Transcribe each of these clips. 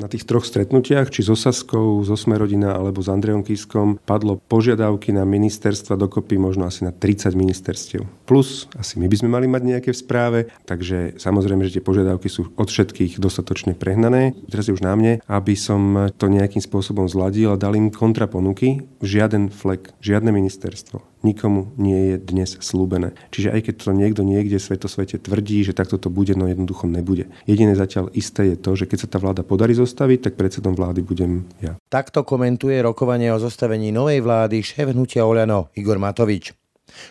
Na tých troch stretnutiach, či so Saskou, so Smerodina alebo s Andrejom Kiskom, padlo požiadavky na ministerstva dokopy možno asi na 30 ministerstiev. Plus, asi my by sme mali mať nejaké v správe, takže samozrejme, že tie požiadavky sú od všetkých dostatočne prehnané. Teraz je už na mne, aby som to nejakým spôsobom zladil a dal im kontraponuky. Žiaden flek, žiadne ministerstvo nikomu nie je dnes slúbené. Čiže aj keď to niekto niekde svetosvete tvrdí, že takto to bude, no jednoducho nebude. Jediné zatiaľ isté je to, že keď sa tá vláda podarí zostaviť, tak predsedom vlády budem ja. Takto komentuje rokovanie o zostavení novej vlády šéf hnutia Oľano Igor Matovič.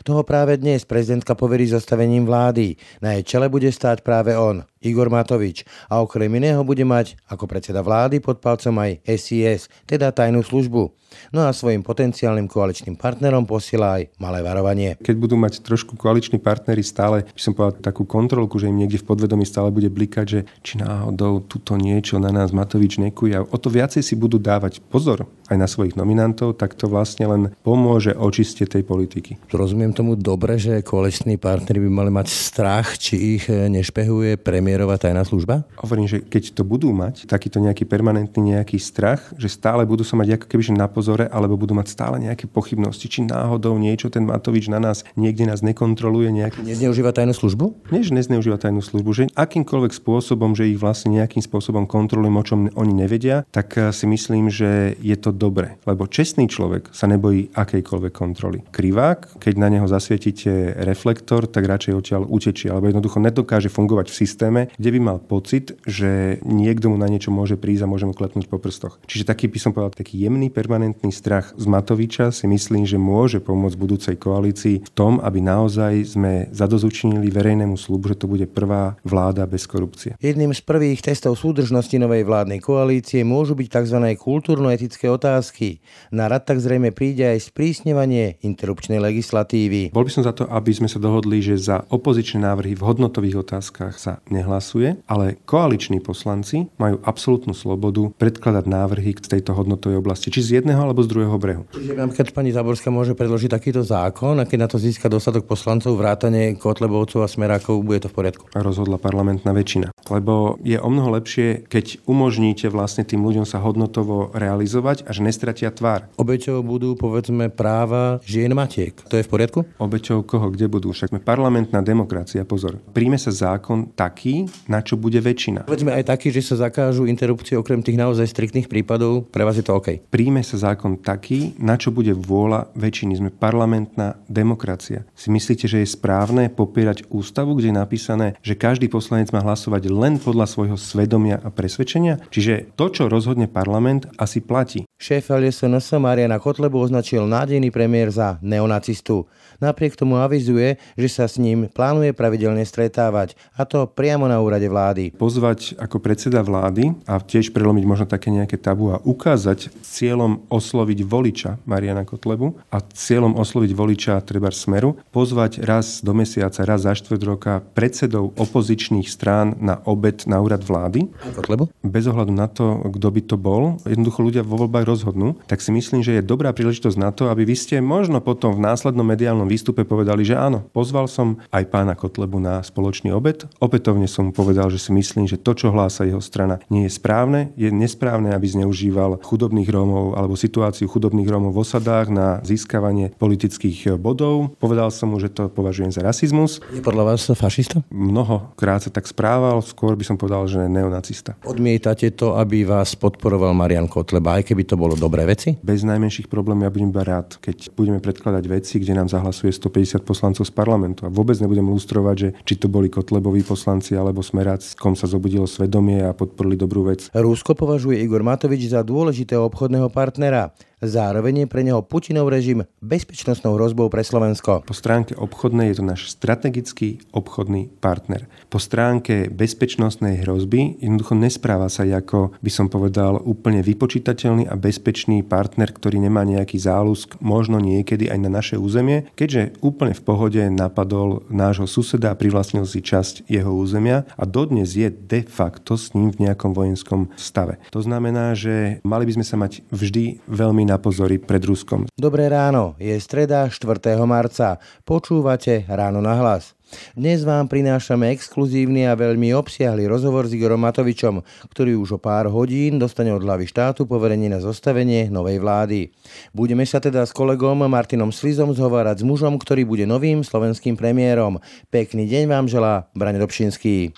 Toho práve dnes prezidentka poverí zostavením vlády. Na jej čele bude stáť práve on, Igor Matovič a okrem iného bude mať ako predseda vlády pod palcom aj SIS, teda tajnú službu. No a svojim potenciálnym koaličným partnerom posiela aj malé varovanie. Keď budú mať trošku koaliční partnery stále, by som povedal takú kontrolku, že im niekde v podvedomí stále bude blikať, že či náhodou tuto niečo na nás Matovič nekuje. O to viacej si budú dávať pozor aj na svojich nominantov, tak to vlastne len pomôže očiste tej politiky. Rozumiem tomu dobre, že koaliční partnery by mali mať strach, či ich nešpehuje premiér premiérová tajná služba? Hovorím, že keď to budú mať, takýto nejaký permanentný nejaký strach, že stále budú sa mať ako keby na pozore, alebo budú mať stále nejaké pochybnosti, či náhodou niečo ten Matovič na nás niekde nás nekontroluje. Nejaký... Nezneužíva tajnú službu? Nie, že nezneužíva tajnú službu, že akýmkoľvek spôsobom, že ich vlastne nejakým spôsobom kontrolujem, o čom oni nevedia, tak eh, si myslím, že je to dobre. Lebo čestný človek sa nebojí akejkoľvek kontroly. Krivák, keď na neho zasvietite reflektor, tak radšej odtiaľ utečie, alebo jednoducho nedokáže fungovať v systéme, kde by mal pocit, že niekto mu na niečo môže prísť a môže mu klepnúť po prstoch. Čiže taký by som povedal, taký jemný permanentný strach z Matoviča si myslím, že môže pomôcť budúcej koalícii v tom, aby naozaj sme zadozučinili verejnému slubu, že to bude prvá vláda bez korupcie. Jedným z prvých testov súdržnosti novej vládnej koalície môžu byť tzv. kultúrno-etické otázky. Na rad tak zrejme príde aj sprísňovanie interrupčnej legislatívy. Bol by som za to, aby sme sa dohodli, že za opozičné návrhy v hodnotových otázkach sa nehlasuje nehlasuje, ale koaliční poslanci majú absolútnu slobodu predkladať návrhy k tejto hodnotovej oblasti, či z jedného alebo z druhého brehu. Čiže napríklad pani Záborská môže predložiť takýto zákon a keď na to získa dostatok poslancov, vrátane Kotlebovcov a Smerákov, bude to v poriadku. Rozhodla parlamentná väčšina. Lebo je o mnoho lepšie, keď umožníte vlastne tým ľuďom sa hodnotovo realizovať a že nestratia tvár. Obeťou budú povedzme práva žien matiek. To je v poriadku? Obeťou koho, kde budú? Však parlamentná demokracia, pozor. Príjme sa zákon taký, na čo bude väčšina. Povedzme aj taký, že sa zakážu interrupcie okrem tých naozaj striktných prípadov. Pre vás je to OK? Príjme sa zákon taký, na čo bude vôľa väčšiny. Sme parlamentná demokracia. Si myslíte, že je správne popierať ústavu, kde je napísané, že každý poslanec má hlasovať len podľa svojho svedomia a presvedčenia? Čiže to, čo rozhodne parlament, asi platí. Šéf LSNS Mariana Kotlebu označil nádejný premiér za neonacistu. Napriek tomu avizuje, že sa s ním plánuje pravidelne stretávať, a to priamo na úrade vlády. Pozvať ako predseda vlády a tiež prelomiť možno také nejaké tabu a ukázať cieľom osloviť voliča Mariana Kotlebu a cieľom osloviť voliča treba Smeru, pozvať raz do mesiaca, raz za štvrt roka predsedov opozičných strán na obed na úrad vlády. Kotlebu? Bez ohľadu na to, kto by to bol, jednoducho ľudia vo voľbách rozhodnú, tak si myslím, že je dobrá príležitosť na to, aby vy ste možno potom v následnom mediálnom výstupe povedali, že áno, pozval som aj pána Kotlebu na spoločný obed. Opätovne som mu povedal, že si myslím, že to, čo hlása jeho strana, nie je správne. Je nesprávne, aby zneužíval chudobných Rómov alebo situáciu chudobných Rómov v osadách na získavanie politických bodov. Povedal som mu, že to považujem za rasizmus. Je podľa vás fašista? Mnohokrát sa tak správal, skôr by som povedal, že neonacista. Odmietate to, aby vás podporoval Marian Kotleba, aj keby to bolo dobré veci? Bez najmenších problémov ja budem iba rád, keď budeme predkladať veci, kde nám zahlasuje hlasuje 150 poslancov z parlamentu. A vôbec nebudem lustrovať, že či to boli Kotleboví poslanci alebo Smeráci, kom sa zobudilo svedomie a podporili dobrú vec. Rusko považuje Igor Matovič za dôležitého obchodného partnera. Zároveň je pre neho Putinov režim bezpečnostnou hrozbou pre Slovensko. Po stránke obchodnej je to náš strategický obchodný partner. Po stránke bezpečnostnej hrozby jednoducho nespráva sa ako, by som povedal, úplne vypočítateľný a bezpečný partner, ktorý nemá nejaký záľusk, možno niekedy aj na naše územie, keďže úplne v pohode napadol nášho suseda a privlastnil si časť jeho územia a dodnes je de facto s ním v nejakom vojenskom stave. To znamená, že mali by sme sa mať vždy veľmi na pozory pred Ruskom. Dobré ráno, je streda 4. marca. Počúvate Ráno na hlas. Dnes vám prinášame exkluzívny a veľmi obsiahly rozhovor s Igorom Matovičom, ktorý už o pár hodín dostane od hlavy štátu poverenie na zostavenie novej vlády. Budeme sa teda s kolegom Martinom Slizom zhovárať s mužom, ktorý bude novým slovenským premiérom. Pekný deň vám želá Brane Dobšinský.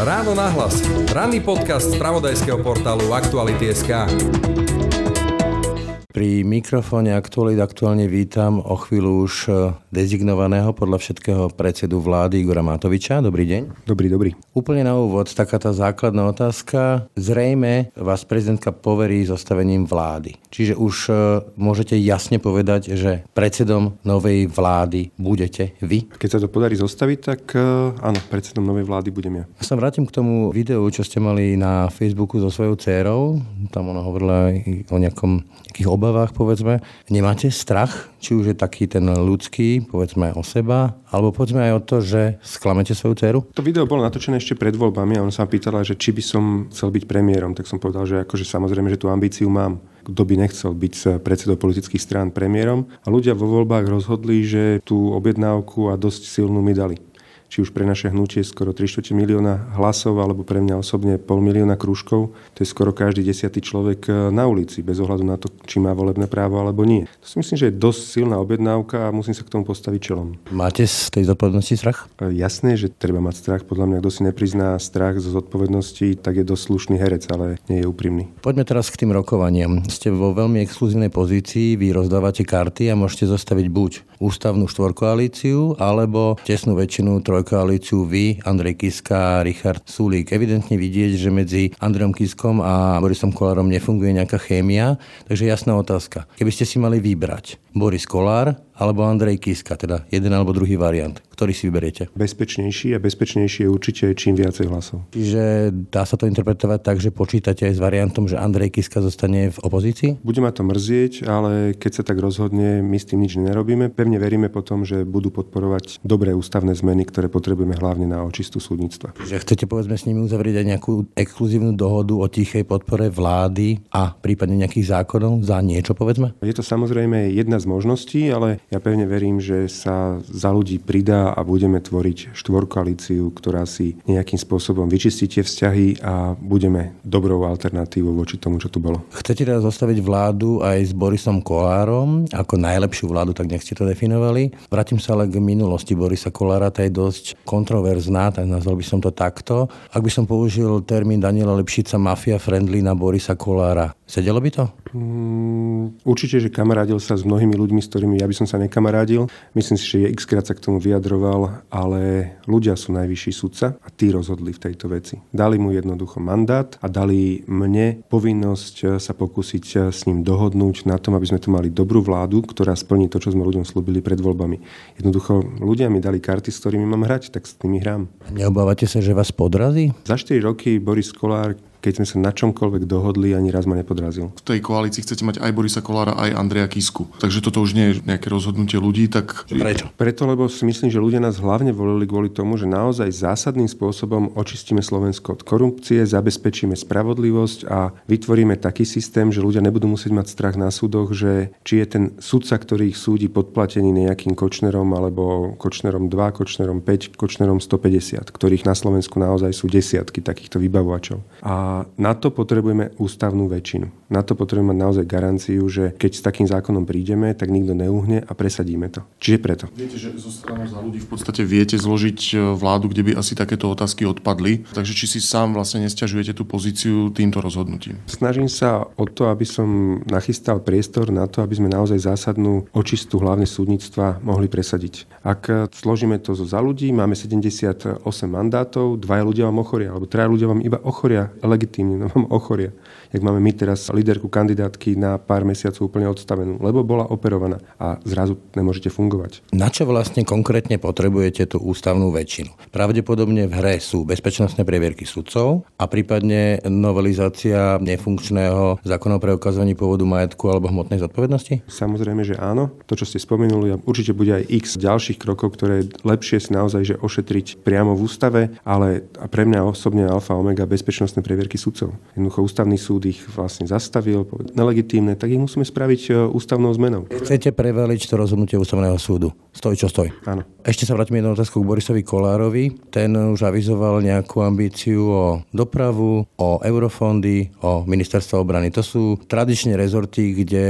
Ráno nahlas. Ranný podcast z pravodajského portálu Aktuality.sk. Pri mikrofóne Aktualit aktuálne vítam o chvíľu už e, dezignovaného podľa všetkého predsedu vlády Igora Matoviča. Dobrý deň. Dobrý, dobrý. Úplne na úvod taká tá základná otázka. Zrejme vás prezidentka poverí zostavením vlády. Čiže už e, môžete jasne povedať, že predsedom novej vlády budete vy? Keď sa to podarí zostaviť, tak e, áno, predsedom novej vlády budem ja. Ja sa vrátim k tomu videu, čo ste mali na Facebooku so svojou dcerou. Tam ona hovorila aj o nejakom, nejakých obavách, povedzme. Nemáte strach, či už je taký ten ľudský, povedzme o seba, alebo povedzme aj o to, že sklamete svoju dceru? To video bolo natočené ešte pred voľbami a ona sa pýtala, že či by som chcel byť premiérom, tak som povedal, že akože samozrejme, že tú ambíciu mám kto by nechcel byť predsedou politických strán premiérom. A ľudia vo voľbách rozhodli, že tú objednávku a dosť silnú mi dali či už pre naše hnutie skoro 3 milióna hlasov, alebo pre mňa osobne pol milióna krúžkov. To je skoro každý desiatý človek e, na ulici, bez ohľadu na to, či má volebné právo alebo nie. To si myslím, že je dosť silná objednávka a musím sa k tomu postaviť čelom. Máte z tej zodpovednosti strach? E, jasné, že treba mať strach. Podľa mňa, kto si neprizná strach zo zodpovednosti, tak je dosť slušný herec, ale nie je úprimný. Poďme teraz k tým rokovaniam. Ste vo veľmi exkluzívnej pozícii, vy rozdávate karty a môžete zostaviť buď ústavnú štvorkoalíciu alebo tesnú väčšinu trojkoalíciu vy, Andrej Kiska a Richard Sulík. Evidentne vidieť, že medzi Andrejom Kiskom a Borisom Kolárom nefunguje nejaká chémia, takže jasná otázka. Keby ste si mali vybrať Boris Kolár alebo Andrej Kiska, teda jeden alebo druhý variant. Ktorý si vyberiete? Bezpečnejší a bezpečnejší je určite čím viacej hlasov. Čiže dá sa to interpretovať tak, že počítate aj s variantom, že Andrej Kiska zostane v opozícii? Bude ma to mrzieť, ale keď sa tak rozhodne, my s tým nič nerobíme. Pevne veríme potom, že budú podporovať dobré ústavné zmeny, ktoré potrebujeme hlavne na očistú súdnictva. Že chcete povedzme s nimi uzavrieť aj nejakú exkluzívnu dohodu o tichej podpore vlády a prípadne nejakých zákonov za niečo povedzme? Je to samozrejme jedna z možností, ale ja pevne verím, že sa za ľudí pridá a budeme tvoriť štvorkoalíciu, ktorá si nejakým spôsobom vyčistí tie vzťahy a budeme dobrou alternatívou voči tomu, čo tu bolo. Chcete teda zostaviť vládu aj s Borisom Kolárom ako najlepšiu vládu, tak nech ste to definovali. Vrátim sa ale k minulosti Borisa Kolára, tá je dosť kontroverzná, tak nazval by som to takto. Ak by som použil termín Daniela Lepšica mafia friendly na Borisa Kolára, sedelo by to? Mm, určite, že kamarádil sa s mnohými ľuďmi, s ktorými ja by som sa nekamarádil. Myslím si, že je x krát sa k tomu vyjadroval, ale ľudia sú najvyšší sudca a tí rozhodli v tejto veci. Dali mu jednoducho mandát a dali mne povinnosť sa pokúsiť s ním dohodnúť na tom, aby sme tu mali dobrú vládu, ktorá splní to, čo sme ľuďom slúbili pred voľbami. Jednoducho ľudia mi dali karty, s ktorými mám hrať, tak s nimi hrám. Neobávate sa, že vás podrazí? Za 4 roky Boris Kolár keď sme sa na čomkoľvek dohodli, ani raz ma nepodrazil. V tej koalícii chcete mať aj Borisa Kolára, aj Andreja Kisku. Takže toto už nie je nejaké rozhodnutie ľudí, tak... Prečo? Preto, lebo si myslím, že ľudia nás hlavne volili kvôli tomu, že naozaj zásadným spôsobom očistíme Slovensko od korupcie, zabezpečíme spravodlivosť a vytvoríme taký systém, že ľudia nebudú musieť mať strach na súdoch, že či je ten sudca, ktorý ich súdi podplatený nejakým Kočnerom alebo Kočnerom 2, Kočnerom 5, Kočnerom 150, ktorých na Slovensku naozaj sú desiatky takýchto vybavovačov. A na to potrebujeme ústavnú väčšinu. Na to potrebujeme mať naozaj garanciu, že keď s takým zákonom prídeme, tak nikto neuhne a presadíme to. Čiže preto. Viete, že zo strany za ľudí v podstate viete zložiť e, vládu, kde by asi takéto otázky odpadli. Takže či si sám vlastne nesťažujete tú pozíciu týmto rozhodnutím? Snažím sa o to, aby som nachystal priestor na to, aby sme naozaj zásadnú očistú hlavne súdnictva mohli presadiť. Ak zložíme to zo za ľudí, máme 78 mandátov, dvaja ľudia vám ochoria, alebo traja ľudia vám iba ochoria legitímne, no vám ochoria. Jak máme my teraz líderku kandidátky na pár mesiacov úplne odstavenú, lebo bola operovaná a zrazu nemôžete fungovať. Na čo vlastne konkrétne potrebujete tú ústavnú väčšinu? Pravdepodobne v hre sú bezpečnostné previerky sudcov a prípadne novelizácia nefunkčného zákona o preukazovaní pôvodu majetku alebo hmotnej zodpovednosti? Samozrejme, že áno. To, čo ste spomenuli, určite bude aj x ďalších krokov, ktoré lepšie si naozaj že ošetriť priamo v ústave, ale pre mňa osobne alfa omega bezpečnostné previerky sudcov. Jednoducho ústavný súd ich vlastne zastavil, nelegitímne, tak ich musíme spraviť e, ústavnou zmenou. Chcete prevaliť to rozhodnutie ústavného súdu? Stoj, čo stoj. Áno. Ešte sa vrátim jednu otázku k Borisovi Kolárovi. Ten už avizoval nejakú ambíciu o dopravu, o eurofondy, o ministerstvo obrany. To sú tradične rezorty, kde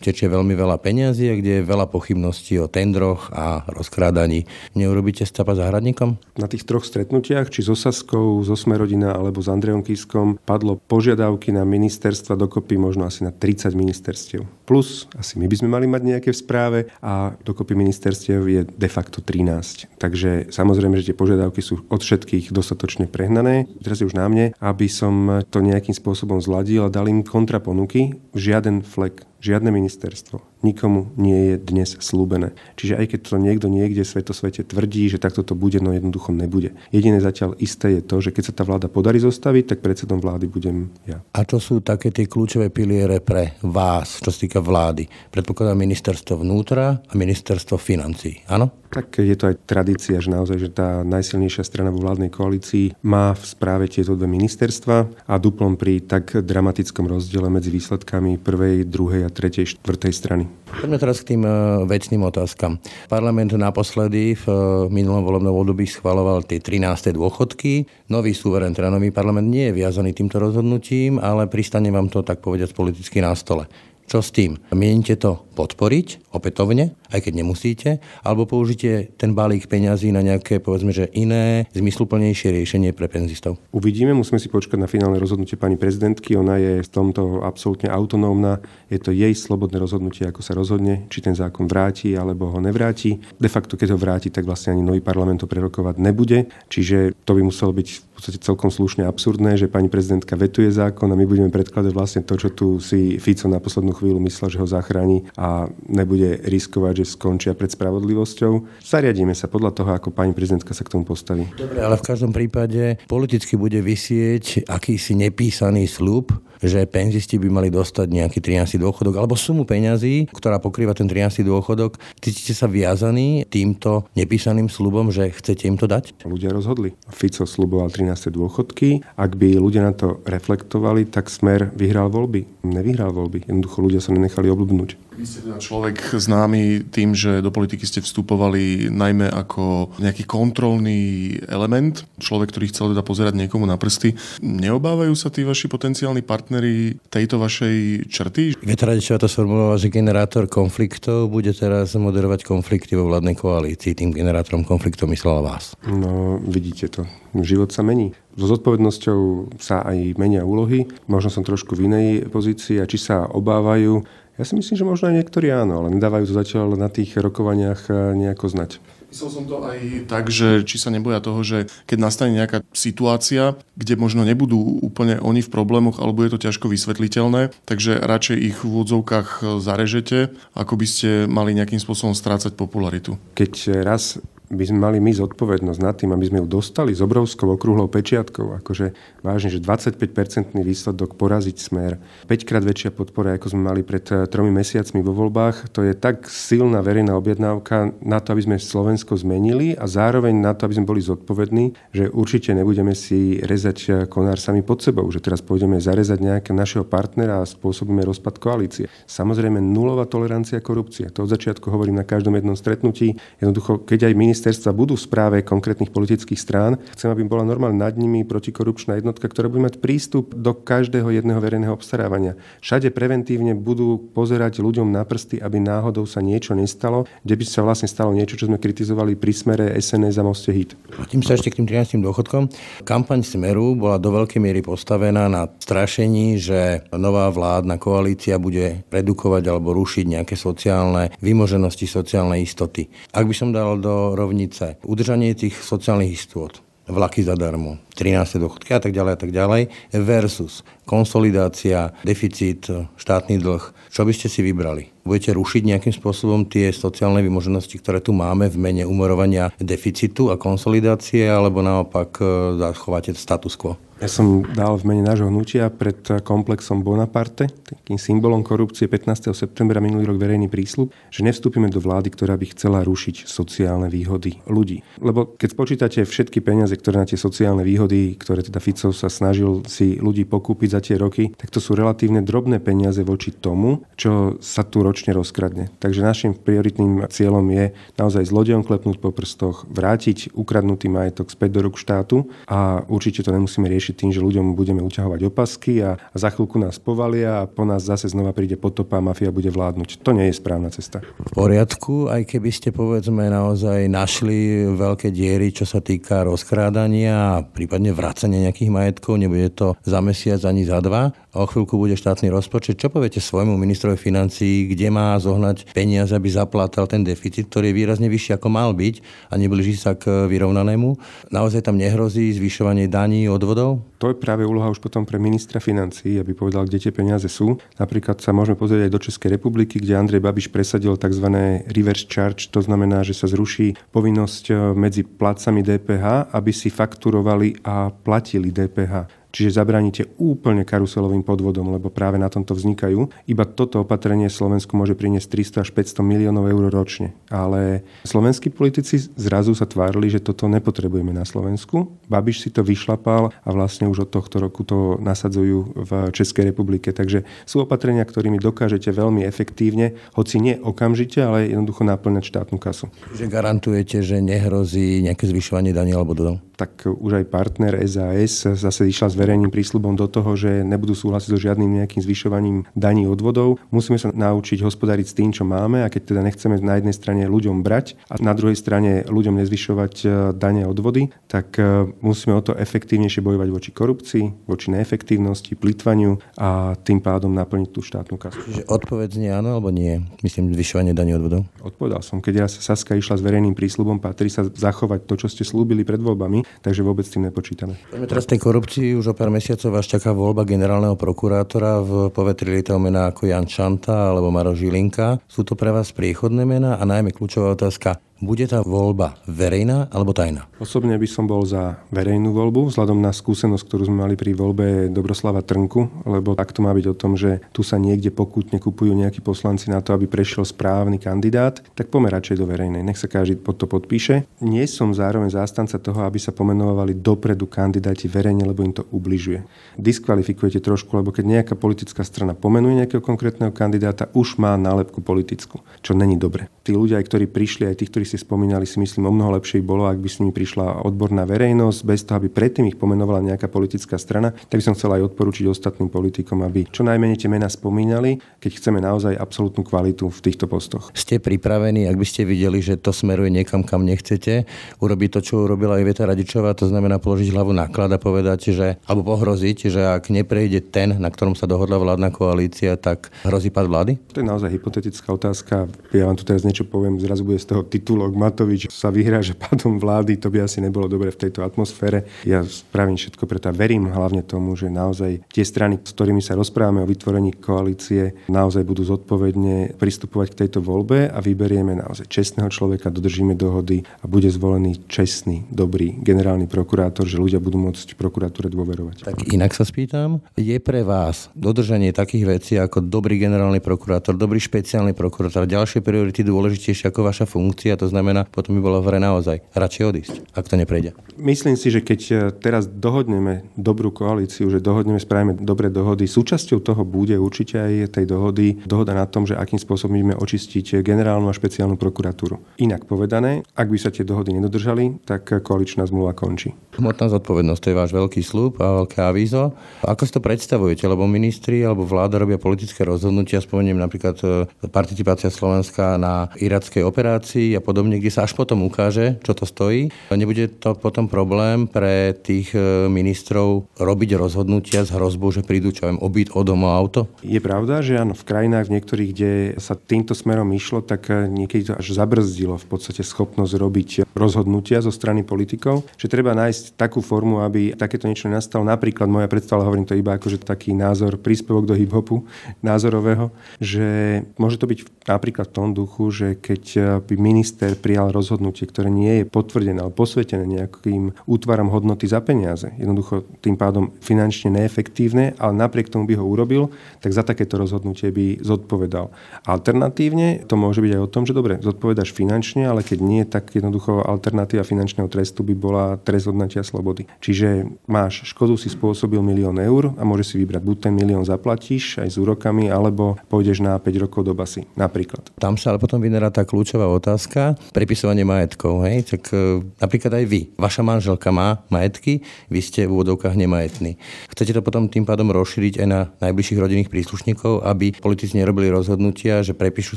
tečie veľmi veľa peňazí a kde je veľa pochybností o tendroch a rozkrádaní. Neurobíte stapa záhradníkom? Na tých troch stretnutiach, či so Saskou, so Smerodina alebo s Andrejom Kiskom, padlo požiadavky na ministerstva dokopy možno asi na 30 ministerstiev. Plus, asi my by sme mali mať nejaké v správe a dokopy ministerstiev je de facto 13. Takže samozrejme, že tie požiadavky sú od všetkých dostatočne prehnané. Teraz je už na mne, aby som to nejakým spôsobom zladil a dal im kontraponuky. Žiaden flek Žiadne ministerstvo nikomu nie je dnes slúbené. Čiže aj keď to niekto niekde svetosvete tvrdí, že takto to bude, no jednoducho nebude. Jediné zatiaľ isté je to, že keď sa tá vláda podarí zostaviť, tak predsedom vlády budem ja. A čo sú také tie kľúčové piliere pre vás, čo sa týka vlády? Predpokladám ministerstvo vnútra a ministerstvo financí, áno? Tak je to aj tradícia, že naozaj, že tá najsilnejšia strana vo vládnej koalícii má v správe tieto dve ministerstva a duplom pri tak dramatickom rozdiele medzi výsledkami prvej, druhej a tretej, štvrtej strany. Poďme teraz k tým e, vecným otázkam. Parlament naposledy v e, minulom volebnom období schvaloval tie 13. dôchodky. Nový súverén, teda nový parlament nie je viazaný týmto rozhodnutím, ale pristane vám to tak povediať politicky na stole. Čo s tým? Mienite to podporiť opätovne, aj keď nemusíte, alebo použite ten balík peňazí na nejaké, povedzme, že iné, zmysluplnejšie riešenie pre penzistov? Uvidíme, musíme si počkať na finálne rozhodnutie pani prezidentky. Ona je v tomto absolútne autonómna. Je to jej slobodné rozhodnutie, ako sa rozhodne, či ten zákon vráti alebo ho nevráti. De facto, keď ho vráti, tak vlastne ani nový parlament to prerokovať nebude. Čiže to by muselo byť v podstate celkom slušne absurdné, že pani prezidentka vetuje zákon a my budeme predkladať vlastne to, čo tu si Fico na poslednú chvíľu myslel, že ho zachráni a nebude riskovať, že skončia pred spravodlivosťou. Zariadíme sa podľa toho, ako pani prezidentka sa k tomu postaví. Dobre, ale v každom prípade politicky bude vysieť akýsi nepísaný slub, že penzisti by mali dostať nejaký 13. dôchodok alebo sumu peňazí, ktorá pokrýva ten 13. dôchodok. Cítite sa viazaní týmto nepísaným slubom, že chcete im to dať? Ľudia rozhodli. Fico sluboval 13. dôchodky. Ak by ľudia na to reflektovali, tak Smer vyhral voľby. Nevyhral voľby. Jednoducho ľudia sa nenechali obľúbnuť. Vy ste teda človek známy tým, že do politiky ste vstupovali najmä ako nejaký kontrolný element, človek, ktorý chcel teda pozerať niekomu na prsty. Neobávajú sa tí vaši potenciálni partneri tejto vašej črty? Vetra Radičová to sformulovala, že generátor konfliktov bude teraz moderovať konflikty vo vládnej koalícii. Tým generátorom konfliktov myslela vás. No, vidíte to. Život sa mení. So zodpovednosťou sa aj menia úlohy. Možno som trošku v inej pozícii a či sa obávajú, ja si myslím, že možno aj niektorí áno, ale nedávajú to zatiaľ na tých rokovaniach eh, nejako znať. Myslel som to aj tak, že či sa neboja toho, že keď nastane nejaká situácia, kde možno nebudú úplne oni v problémoch, alebo je to ťažko vysvetliteľné, takže radšej ich v úvodzovkách zarežete, ako by ste mali nejakým spôsobom strácať popularitu. Keď raz by sme mali my zodpovednosť nad tým, aby sme ju dostali s obrovskou okrúhlou pečiatkou. Akože vážne, že 25-percentný výsledok poraziť smer, 5 krát väčšia podpora, ako sme mali pred eh, tromi mesiacmi vo voľbách. To je tak silná verejná objednávka na to, aby sme Slovensko zmenili a zároveň na to, aby sme boli zodpovední, že určite nebudeme si rezať eh, konár sami pod sebou, že teraz pôjdeme zarezať nejakého našeho partnera a spôsobíme rozpad koalície. Samozrejme nulová tolerancia korupcie. To od začiatku hovorím na každom jednom stretnutí. Jednoducho, keď aj ministerstva budú v správe konkrétnych politických strán. Chcem, aby bola normálne nad nimi protikorupčná jednotka, ktorá bude mať prístup do každého jedného verejného obstarávania. Všade preventívne budú pozerať ľuďom na prsty, aby náhodou sa niečo nestalo, kde by sa vlastne stalo niečo, čo sme kritizovali pri smere SNS a Moste Hit. Tým sa ešte k tým 13 dôchodkom. Kampaň Smeru bola do veľkej miery postavená na strašení, že nová vládna koalícia bude redukovať alebo rušiť nejaké sociálne vymoženosti, sociálne istoty. Ak by som dal do rovnice, udržanie tých sociálnych istôt, vlaky zadarmo, 13. dochodky a tak ďalej a tak ďalej, versus konsolidácia, deficit, štátny dlh. Čo by ste si vybrali? Budete rušiť nejakým spôsobom tie sociálne vymoženosti, ktoré tu máme v mene umorovania deficitu a konsolidácie, alebo naopak e, zachováte status quo? Ja som dal v mene nášho hnutia pred komplexom Bonaparte, takým symbolom korupcie 15. septembra minulý rok verejný prísľub, že nevstúpime do vlády, ktorá by chcela rušiť sociálne výhody ľudí. Lebo keď spočítate všetky peniaze, ktoré na tie sociálne výhody, ktoré teda Fico sa snažil si ľudí pokúpiť za tie roky, tak to sú relatívne drobné peniaze voči tomu, čo sa tu ročne rozkradne. Takže našim prioritným cieľom je naozaj zlodejom klepnúť po prstoch, vrátiť ukradnutý majetok späť do rúk štátu a určite to nemusíme riešiť tým, že ľuďom budeme uťahovať opasky a za chvíľku nás povalia a po nás zase znova príde potopa a mafia bude vládnuť. To nie je správna cesta. V poriadku, aj keby ste povedzme naozaj našli veľké diery, čo sa týka rozkrádania a prípadne vracania nejakých majetkov, nebude to za mesiac ani za dva, o chvíľku bude štátny rozpočet. Čo poviete svojmu ministrovi financií, kde má zohnať peniaze, aby zaplatal ten deficit, ktorý je výrazne vyšší ako mal byť a neblíži sa k vyrovnanému? Naozaj tam nehrozí zvyšovanie daní odvodov? To je práve úloha už potom pre ministra financií, aby povedal, kde tie peniaze sú. Napríklad sa môžeme pozrieť aj do Českej republiky, kde Andrej Babiš presadil tzv. reverse charge, to znamená, že sa zruší povinnosť eh, medzi placami DPH, aby si fakturovali a platili DPH. Čiže zabránite úplne karuselovým podvodom, lebo práve na tomto vznikajú. Iba toto opatrenie Slovensku môže priniesť 300 až 500 miliónov eur ročne. Ale slovenskí politici zrazu sa tvárili, že toto nepotrebujeme na Slovensku. Babiš si to vyšlapal a vlastne už od tohto roku to nasadzujú v Českej republike. Takže sú opatrenia, ktorými dokážete veľmi efektívne, hoci nie okamžite, ale jednoducho naplňať štátnu kasu. Že garantujete, že nehrozí nejaké zvyšovanie daní alebo dodov? Tak už aj partner SAS zase išla s verejným prísľubom do toho, že nebudú súhlasiť so žiadnym nejakým zvyšovaním daní odvodov. Musíme sa naučiť hospodariť s tým, čo máme a keď teda nechceme na jednej strane ľuďom brať a na druhej strane ľuďom nezvyšovať e, dane odvody, tak e, musíme o to efektívnejšie bojovať voči korupcii, voči neefektívnosti, plitvaniu a tým pádom naplniť tú štátnu kasu. Čiže odpoveď nie áno alebo nie? Myslím, zvyšovanie daní odvodov? Odpovedal som. Keď raz Saska išla s verejným prísľubom, patrí sa zachovať to, čo ste slúbili pred voľbami, takže vôbec s tým nepočítame. Poďme teraz tej korupcii už pár mesiacov vás čaká voľba generálneho prokurátora v povetri to mená ako Jan Čanta alebo Maro Žilinka. Sú to pre vás priechodné mená a najmä kľúčová otázka, bude tá voľba verejná alebo tajná? Osobne by som bol za verejnú voľbu, vzhľadom na skúsenosť, ktorú sme mali pri voľbe Dobroslava Trnku, lebo tak to má byť o tom, že tu sa niekde pokutne kupujú nejakí poslanci na to, aby prešiel správny kandidát, tak pomer radšej do verejnej. Nech sa každý pod to podpíše. Nie som zároveň zástanca toho, aby sa pomenovali dopredu kandidáti verejne, lebo im to ubližuje. Diskvalifikujete trošku, lebo keď nejaká politická strana pomenuje nejakého konkrétneho kandidáta, už má nálepku politickú, čo není dobre. Tí ľudia, ktorí prišli, aj tí, ktorí ste spomínali, si myslím, o mnoho lepšie bolo, ak by s nimi prišla odborná verejnosť, bez toho, aby predtým ich pomenovala nejaká politická strana, tak by som chcel aj odporúčiť ostatným politikom, aby čo najmenej tie mená spomínali, keď chceme naozaj absolútnu kvalitu v týchto postoch. Ste pripravení, ak by ste videli, že to smeruje niekam, kam nechcete, urobiť to, čo urobila Iveta Radičová, to znamená položiť hlavu na klad a povedať, že, alebo pohroziť, že ak neprejde ten, na ktorom sa dohodla vládna koalícia, tak hrozí pad vlády? To je naozaj hypotetická otázka. Ja vám tu teraz niečo poviem, zrazu bude z toho titul titulok Matovič sa vyhráže pádom vlády, to by asi nebolo dobre v tejto atmosfére. Ja spravím všetko preto a verím hlavne tomu, že naozaj tie strany, s ktorými sa rozprávame o vytvorení koalície, naozaj budú zodpovedne pristupovať k tejto voľbe a vyberieme naozaj čestného človeka, dodržíme dohody a bude zvolený čestný, dobrý generálny prokurátor, že ľudia budú môcť prokuratúre dôverovať. Tak inak sa spýtam, je pre vás dodržanie takých vecí ako dobrý generálny prokurátor, dobrý špeciálny prokurátor, ďalšie priority dôležitejšie ako vaša funkcia, to znamená, potom by bolo v hre naozaj radšej odísť, ak to neprejde. Myslím si, že keď e, teraz dohodneme dobrú koalíciu, že dohodneme, spravíme dobré dohody, súčasťou toho bude určite aj tej dohody dohoda na tom, že akým spôsobom ideme očistiť generálnu a špeciálnu prokuratúru. Inak povedané, ak by sa tie dohody nedodržali, tak koaličná zmluva končí. Hmotná zodpovednosť, to je váš veľký slúb a veľké avízo. Ako si to predstavujete? Lebo ministri alebo vláda robia politické rozhodnutia, spomeniem napríklad e, participácia Slovenska na irackej operácii a pod podobne, kde sa až potom ukáže, čo to stojí. Nebude to potom problém pre tých e, ministrov robiť rozhodnutia s hrozbou, že prídu čo viem, obyt, o dom, auto? Je pravda, že áno, v krajinách v niektorých, kde sa týmto smerom išlo, tak e, niekedy to až zabrzdilo v podstate schopnosť robiť rozhodnutia zo strany politikov, že treba nájsť takú formu, aby takéto niečo nenastalo. Napríklad moja predstava, hovorím to iba ako, že taký názor, príspevok do hip-hopu názorového, že môže to byť napríklad v tom duchu, že keď by minister prijal rozhodnutie, ktoré nie je potvrdené, ale posvetené nejakým útvarom hodnoty za peniaze, jednoducho tým pádom finančne neefektívne, ale napriek tomu by ho urobil, tak za takéto rozhodnutie by zodpovedal. Alternatívne to môže byť aj o tom, že dobre, zodpovedáš finančne, ale keď nie, tak jednoducho alternatíva finančného trestu by bola trest odnatia slobody. Čiže máš škodu si spôsobil milión eur a môže si vybrať buď ten milión zaplatíš aj s úrokami, alebo pôjdeš na 5 rokov do basy napríklad. Tam sa ale potom vynerá tá kľúčová otázka, prepisovanie majetkov. Hej? Tak e, napríklad aj vy. Vaša manželka má majetky, vy ste v úvodovkách nemajetní. Chcete to potom tým pádom rozšíriť aj na najbližších rodinných príslušníkov, aby politici nerobili rozhodnutia, že prepíšu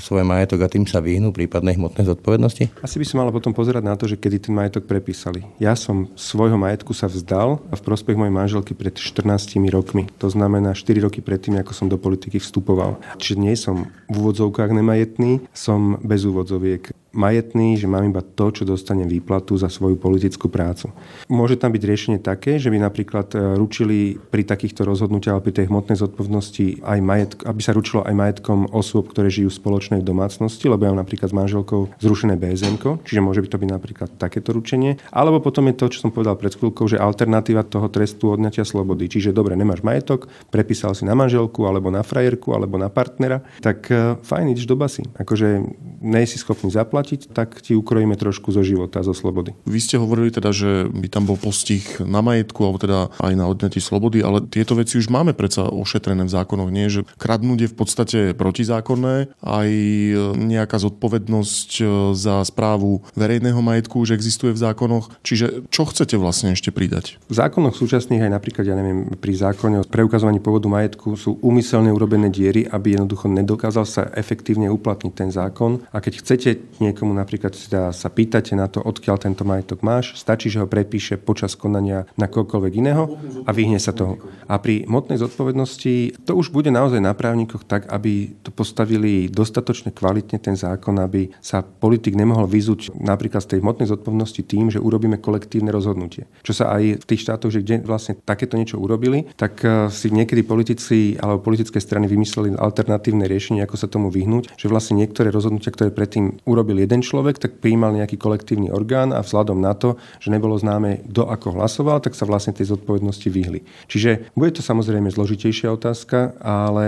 svoj majetok a tým sa vyhnú prípadnej hmotnej zodpovednosti? Asi by som mal potom pozerať na to, že kedy ten majetok prepísali. Ja som svojho majetku sa vzdal a v prospech mojej manželky pred 14 rokmi. To znamená 4 roky predtým, ako som do politiky vstupoval. Čiže nie som v úvodzovkách nemajetný, som bez úvodzoviek majetný, že mám iba to, čo dostanem výplatu za svoju politickú prácu. Môže tam byť riešenie také, že by napríklad e, ručili pri takýchto rozhodnutiach, pri tej hmotnej zodpovednosti aj majetk, aby sa ručilo aj majetkom osôb, ktoré žijú v spoločnej domácnosti, lebo ja mám napríklad s manželkou zrušené BSM, čiže môže by to byť napríklad takéto ručenie. Alebo potom je to, čo som povedal pred chvíľkou, že alternatíva toho trestu odňatia slobody. Čiže dobre, nemáš majetok, prepísal si na manželku, alebo na frajerku, alebo na partnera, tak e, fajn, ideš do basy. Akože nej si schopný zaplatiť, zaplatiť, tak ti ukrojíme trošku zo života, zo slobody. Vy ste hovorili teda, že by tam bol postih na majetku alebo teda aj na odňatí slobody, ale tieto veci už máme predsa ošetrené v zákonoch, nie? Že kradnúť je v podstate protizákonné, aj nejaká zodpovednosť e, za správu verejného majetku už existuje v zákonoch. Čiže čo chcete vlastne ešte pridať? V zákonoch súčasných aj napríklad, ja neviem, pri zákone o preukazovaní pôvodu majetku sú úmyselne urobené diery, aby jednoducho nedokázal sa efektívne uplatniť ten zákon. A keď chcete niekomu napríklad teda sa pýtate na to, odkiaľ tento majetok máš, stačí, že ho prepíše počas konania na koľkoľvek iného a vyhne sa toho. A pri motnej zodpovednosti to už bude naozaj na právnikoch tak, aby to postavili dostatočne kvalitne ten zákon, aby sa politik nemohol vyzúť napríklad z tej hmotnej zodpovednosti tým, že urobíme kolektívne rozhodnutie. Čo sa aj v tých štátoch, že kde vlastne takéto niečo urobili, tak eh, si niekedy politici alebo politické strany vymysleli alternatívne riešenie, ako sa tomu vyhnúť, že vlastne niektoré rozhodnutia, ktoré predtým urobili robil jeden človek, tak prijímal nejaký kolektívny orgán a vzhľadom na to, že nebolo známe, kto ako hlasoval, tak sa vlastne tej zodpovednosti vyhli. Čiže bude to samozrejme zložitejšia otázka, ale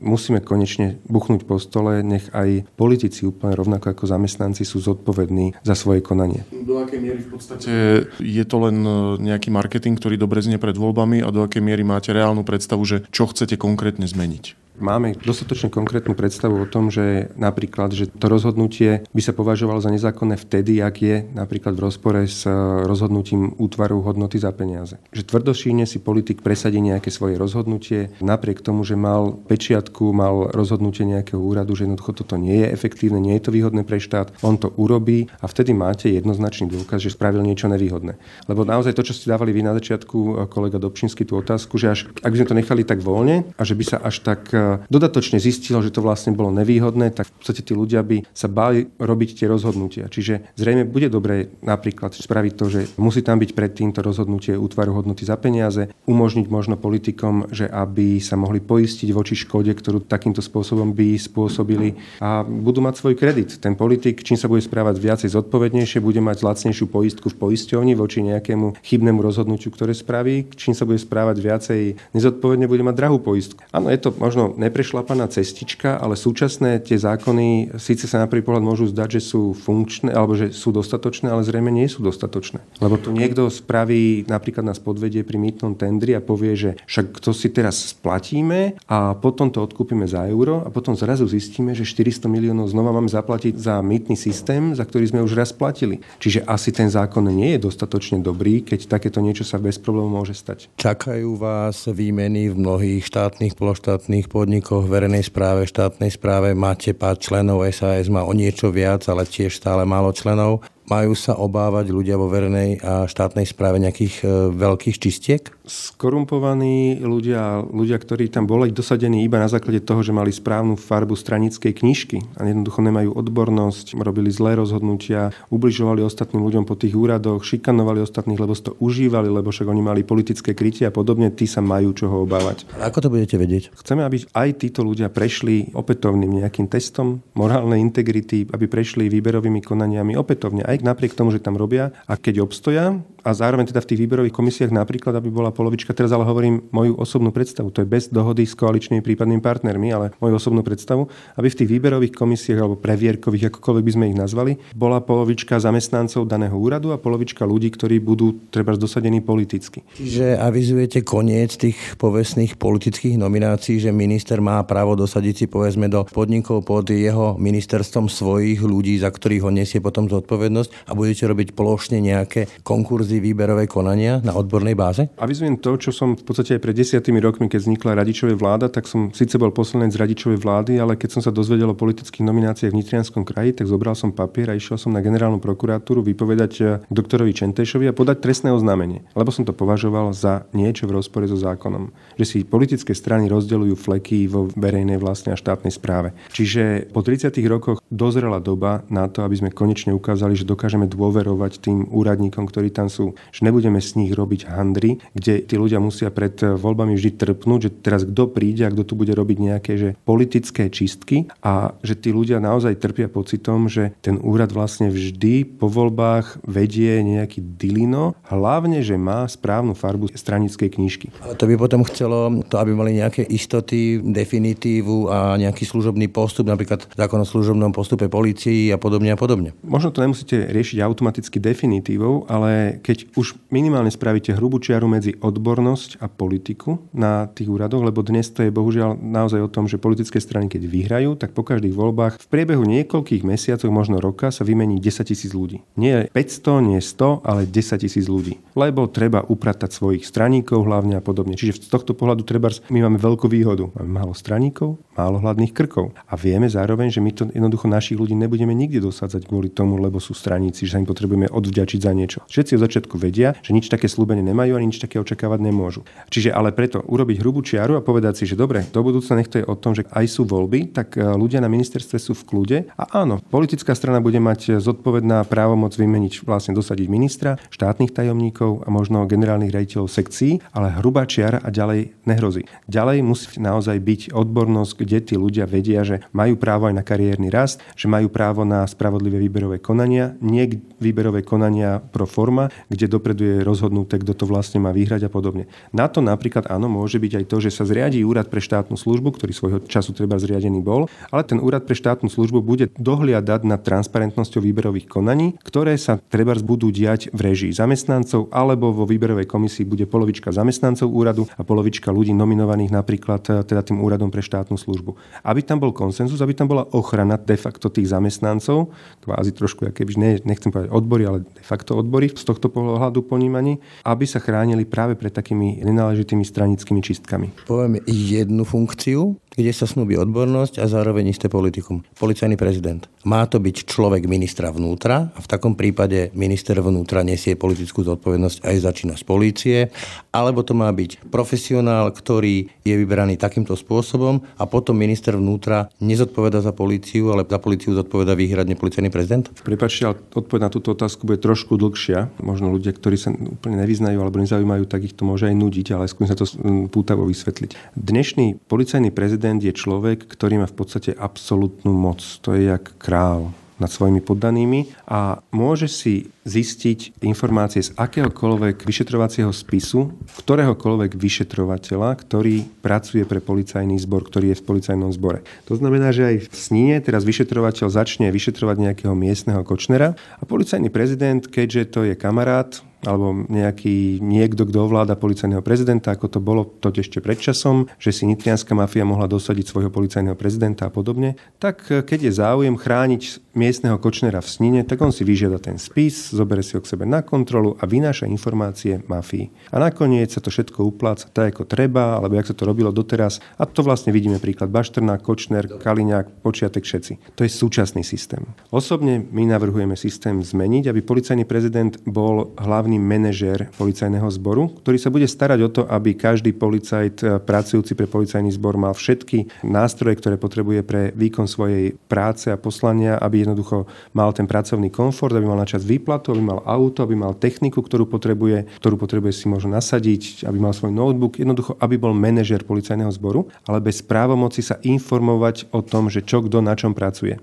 musíme konečne buchnúť po stole, nech aj politici úplne rovnako ako zamestnanci sú zodpovední za svoje konanie. Do akej miery v podstate je to len e, nejaký marketing, ktorý dobre znie pred voľbami a do akej miery máte reálnu predstavu, že čo chcete konkrétne zmeniť? Máme dostatočne konkrétnu predstavu o tom, že napríklad, že to rozhodnutie by sa považovalo za nezákonné vtedy, ak je napríklad v rozpore s eh, rozhodnutím útvaru hodnoty za peniaze. Že tvrdošíne si politik presadí nejaké svoje rozhodnutie, napriek tomu, že mal pečiatku, mal rozhodnutie nejakého úradu, že jednoducho toto nie je efektívne, nie je to výhodné pre štát, on to urobí a vtedy máte jednoznačný dôkaz, že spravil niečo nevýhodné. Lebo naozaj to, čo ste dávali vy na začiatku, eh, kolega Dobčínsky, tú otázku, že až, ak by sme to nechali tak voľne a že by sa až tak dodatočne zistilo, že to vlastne bolo nevýhodné, tak v podstate tí ľudia by sa báli robiť tie rozhodnutia. Čiže zrejme bude dobré napríklad spraviť to, že musí tam byť pred týmto rozhodnutie útvaru hodnoty za peniaze, umožniť možno politikom, že aby sa mohli poistiť voči škode, ktorú takýmto spôsobom by spôsobili a budú mať svoj kredit. Ten politik, čím sa bude správať viacej zodpovednejšie, bude mať lacnejšiu poistku v poisťovni voči nejakému chybnému rozhodnutiu, ktoré spraví. Čím sa bude správať viacej nezodpovedne, bude mať drahú poistku. Áno, je to možno neprešlapaná cestička, ale súčasné tie zákony síce sa na prvý pohľad môžu zdať, že sú funkčné alebo že sú dostatočné, ale zrejme nie sú dostatočné. Lebo tu niekto spraví, napríklad nás podvedie pri mýtnom tendri a povie, že však to si teraz splatíme a potom to odkúpime za euro a potom zrazu zistíme, že 400 miliónov znova máme zaplatiť za mýtny systém, za ktorý sme už raz platili. Čiže asi ten zákon nie je dostatočne dobrý, keď takéto niečo sa bez problémov môže stať. Čakajú vás výmeny v mnohých štátnych, pološtátnych pod podnikoch, verejnej správe, štátnej správe máte pár členov, SAS má o niečo viac, ale tiež stále málo členov. Majú sa obávať ľudia vo verejnej a štátnej správe nejakých e, veľkých čistiek? Skorumpovaní ľudia, ľudia, ktorí tam boli dosadení iba na základe toho, že mali správnu farbu stranickej knižky a jednoducho nemajú odbornosť, robili zlé rozhodnutia, ubližovali ostatným ľuďom po tých úradoch, šikanovali ostatných, lebo to užívali, lebo však oni mali politické krytie a podobne, tí sa majú čoho obávať. Ale ako to budete vedieť? Chceme, aby aj títo ľudia prešli opätovným nejakým testom morálnej integrity, aby prešli výberovými konaniami opätovne, aj napriek tomu, že tam robia a keď obstoja a zároveň teda v tých výberových komisiách napríklad, aby bola polovička, teraz ale hovorím moju osobnú predstavu, to je bez dohody s koaličnými prípadnými partnermi, ale moju osobnú predstavu, aby v tých výberových komisiách alebo previerkových, akokoľvek by sme ich nazvali, bola polovička zamestnancov daného úradu a polovička ľudí, ktorí budú treba dosadení politicky. Čiže avizujete koniec tých povestných politických nominácií, že minister má právo dosadiť si povedzme do podnikov pod jeho ministerstvom svojich ľudí, za ktorých ho nesie potom zodpovednosť a budete robiť plošne nejaké konkurzy výberové konania na odbornej báze? Avizujem to, čo som v podstate aj pred desiatými rokmi, keď vznikla Radičovej vláda, tak som síce bol poslanec Radičovej vlády, ale keď som sa dozvedel o politických nomináciách v Nitrianskom kraji, tak zobral som papier a išiel som na generálnu prokuratúru vypovedať eh, doktorovi Čentešovi a podať trestné oznámenie, lebo som to považoval za niečo v rozpore so zákonom. Že si politické strany rozdeľujú fleky vo verejnej vlastne a štátnej správe. Čiže po 30 rokoch dozrela doba na to, aby sme konečne ukázali, že dokážeme dôverovať tým úradníkom, ktorí tam sú že nebudeme z nich robiť handry, kde tí ľudia musia pred voľbami vždy trpnúť, že teraz kto príde a kto tu bude robiť nejaké že politické čistky a že tí ľudia naozaj trpia pocitom, že ten úrad vlastne vždy po voľbách vedie nejaký dilino, hlavne, že má správnu farbu stranickej knižky. Ale to by potom chcelo to, aby mali nejaké istoty, definitívu a nejaký služobný postup, napríklad zákon o služobnom postupe polícii a podobne a podobne. Možno to nemusíte riešiť automaticky definitívou, ale keď už minimálne spravíte hrubú čiaru medzi odbornosť a politiku na tých úradoch, lebo dnes to je bohužiaľ naozaj o tom, že politické strany, keď vyhrajú, tak po každých voľbách v priebehu niekoľkých mesiacov, možno roka, sa vymení 10 tisíc ľudí. Nie 500, nie 100, ale 10 tisíc ľudí. Lebo treba upratať svojich straníkov hlavne a podobne. Čiže z tohto pohľadu treba, my máme veľkú výhodu. Máme málo straníkov, málo hladných krkov. A vieme zároveň, že my to jednoducho našich ľudí nebudeme nikdy dosadzať kvôli tomu, lebo sú straníci, že sa im potrebujeme odvďačiť za niečo. Všetci od začiatku vedia, že nič také slúbenie nemajú a nič také očakávať nemôžu. Čiže ale preto urobiť hrubú čiaru a povedať si, že dobre, do budúcna nech to je o tom, že aj sú voľby, tak e, ľudia na ministerstve sú v kľude a áno, politická strana bude mať zodpovedná právomoc vymeniť, vlastne dosadiť ministra, štátnych tajomníkov a možno generálnych rejiteľov sekcií, ale hrubá čiara a ďalej nehrozí. Ďalej musí naozaj byť odbornosť, kde tí ľudia vedia, že majú právo aj na kariérny rast, že majú právo na spravodlivé výberové konania, nie výberové konania pro forma, kde dopredu je rozhodnuté, kto to vlastne má vyhrať a podobne. Na to napríklad áno, môže byť aj to, že sa zriadí úrad pre štátnu službu, ktorý svojho času treba zriadený bol, ale ten úrad pre štátnu službu bude dohliadať nad transparentnosťou výberových konaní, ktoré sa treba budú diať v režii zamestnancov alebo vo výberovej komisii bude polovička zamestnancov úradu a polovička ľudí nominovaných napríklad e, teda tým úradom pre štátnu službu. Aby tam bol konsenzus, aby tam bola ochrana de facto tých zamestnancov, kvázi trošku, aké nechcem povedať odbory, ale de facto odbory z tohto pohľadu ponímaní, aby sa chránili práve pred takými nenáležitými stranickými čistkami. Poviem jednu funkciu, kde sa snúbi odbornosť a zároveň isté politikum. Policajný prezident. Má to byť človek ministra vnútra a v takom prípade minister vnútra nesie politickú zodpovednosť aj za činnosť polície, alebo to má byť profesionál, ktorý je vyberaný takýmto spôsobom a potom minister vnútra nezodpoveda za políciu, ale za políciu zodpoveda výhradne policajný prezident? Prepačte, ale odpoveď na túto otázku bude trošku dlhšia. Možno ľudia, ktorí sa úplne nevyznajú alebo nezaujímajú, tak ich to môže aj nudiť, ale skúsim sa to pútavo vysvetliť. Dnešný policajný prezident prezident je človek, ktorý má v podstate absolútnu moc. To je jak král nad svojimi poddanými a môže si zistiť informácie z akéhokoľvek vyšetrovacieho spisu, ktoréhokoľvek vyšetrovateľa, ktorý pracuje pre policajný zbor, ktorý je v policajnom zbore. To znamená, že aj v Sníne teraz vyšetrovateľ začne vyšetrovať nejakého miestneho kočnera a policajný prezident, keďže to je kamarát, alebo nejaký niekto, kto ovláda policajného prezidenta, ako to bolo to ešte pred časom, že si nitrianská mafia mohla dosadiť svojho policajného prezidenta a podobne, tak keď je záujem chrániť miestneho kočnera v Snine, tak on si vyžiada ten spis, zobere si ho k sebe na kontrolu a vynáša informácie mafii. A nakoniec sa to všetko upláca tak, ako treba, alebo jak sa to robilo doteraz. A to vlastne vidíme príklad Baštrná, Kočner, Kaliňák, Počiatek, všetci. To je súčasný systém. Osobne my navrhujeme systém zmeniť, aby policajný prezident bol hlavný manažér policajného zboru, ktorý sa bude starať o to, aby každý policajt eh, pracujúci pre policajný zbor mal všetky nástroje, ktoré potrebuje pre výkon svojej práce a poslania, aby jednoducho mal ten pracovný komfort, aby mal na čas výplatu, aby mal auto, aby mal techniku, ktorú potrebuje, ktorú potrebuje si možno nasadiť, aby mal svoj notebook, jednoducho, aby bol manažer policajného zboru, ale bez právomoci sa informovať o tom, že čo kto na čom pracuje.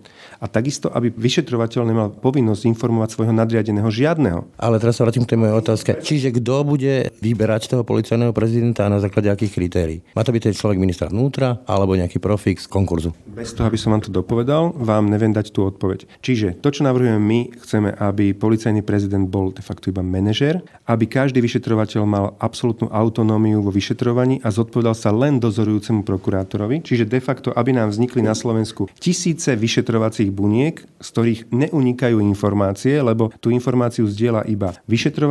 A takisto, aby vyšetrovateľ nemal povinnosť informovať svojho nadriadeného žiadneho. Ale teraz sa vrátim k tej mojej otázke. Čiže kto bude vyberať toho policajného prezidenta a na základe akých kritérií? Má to byť ten človek ministra vnútra alebo nejaký profik z konkurzu? Bez toho, aby som vám to dopovedal, vám neviem dať tú odpoveď. Čiže to, čo navrhujeme my, chceme, aby policajný prezident bol de facto iba manažer, aby každý vyšetrovateľ mal absolútnu autonómiu vo vyšetrovaní a zodpovedal sa len dozorujúcemu prokurátorovi. Čiže de facto, aby nám vznikli na Slovensku tisíce vyšetrovacích buniek, z ktorých neunikajú informácie, lebo tú informáciu zdieľa iba vyšetrovateľ,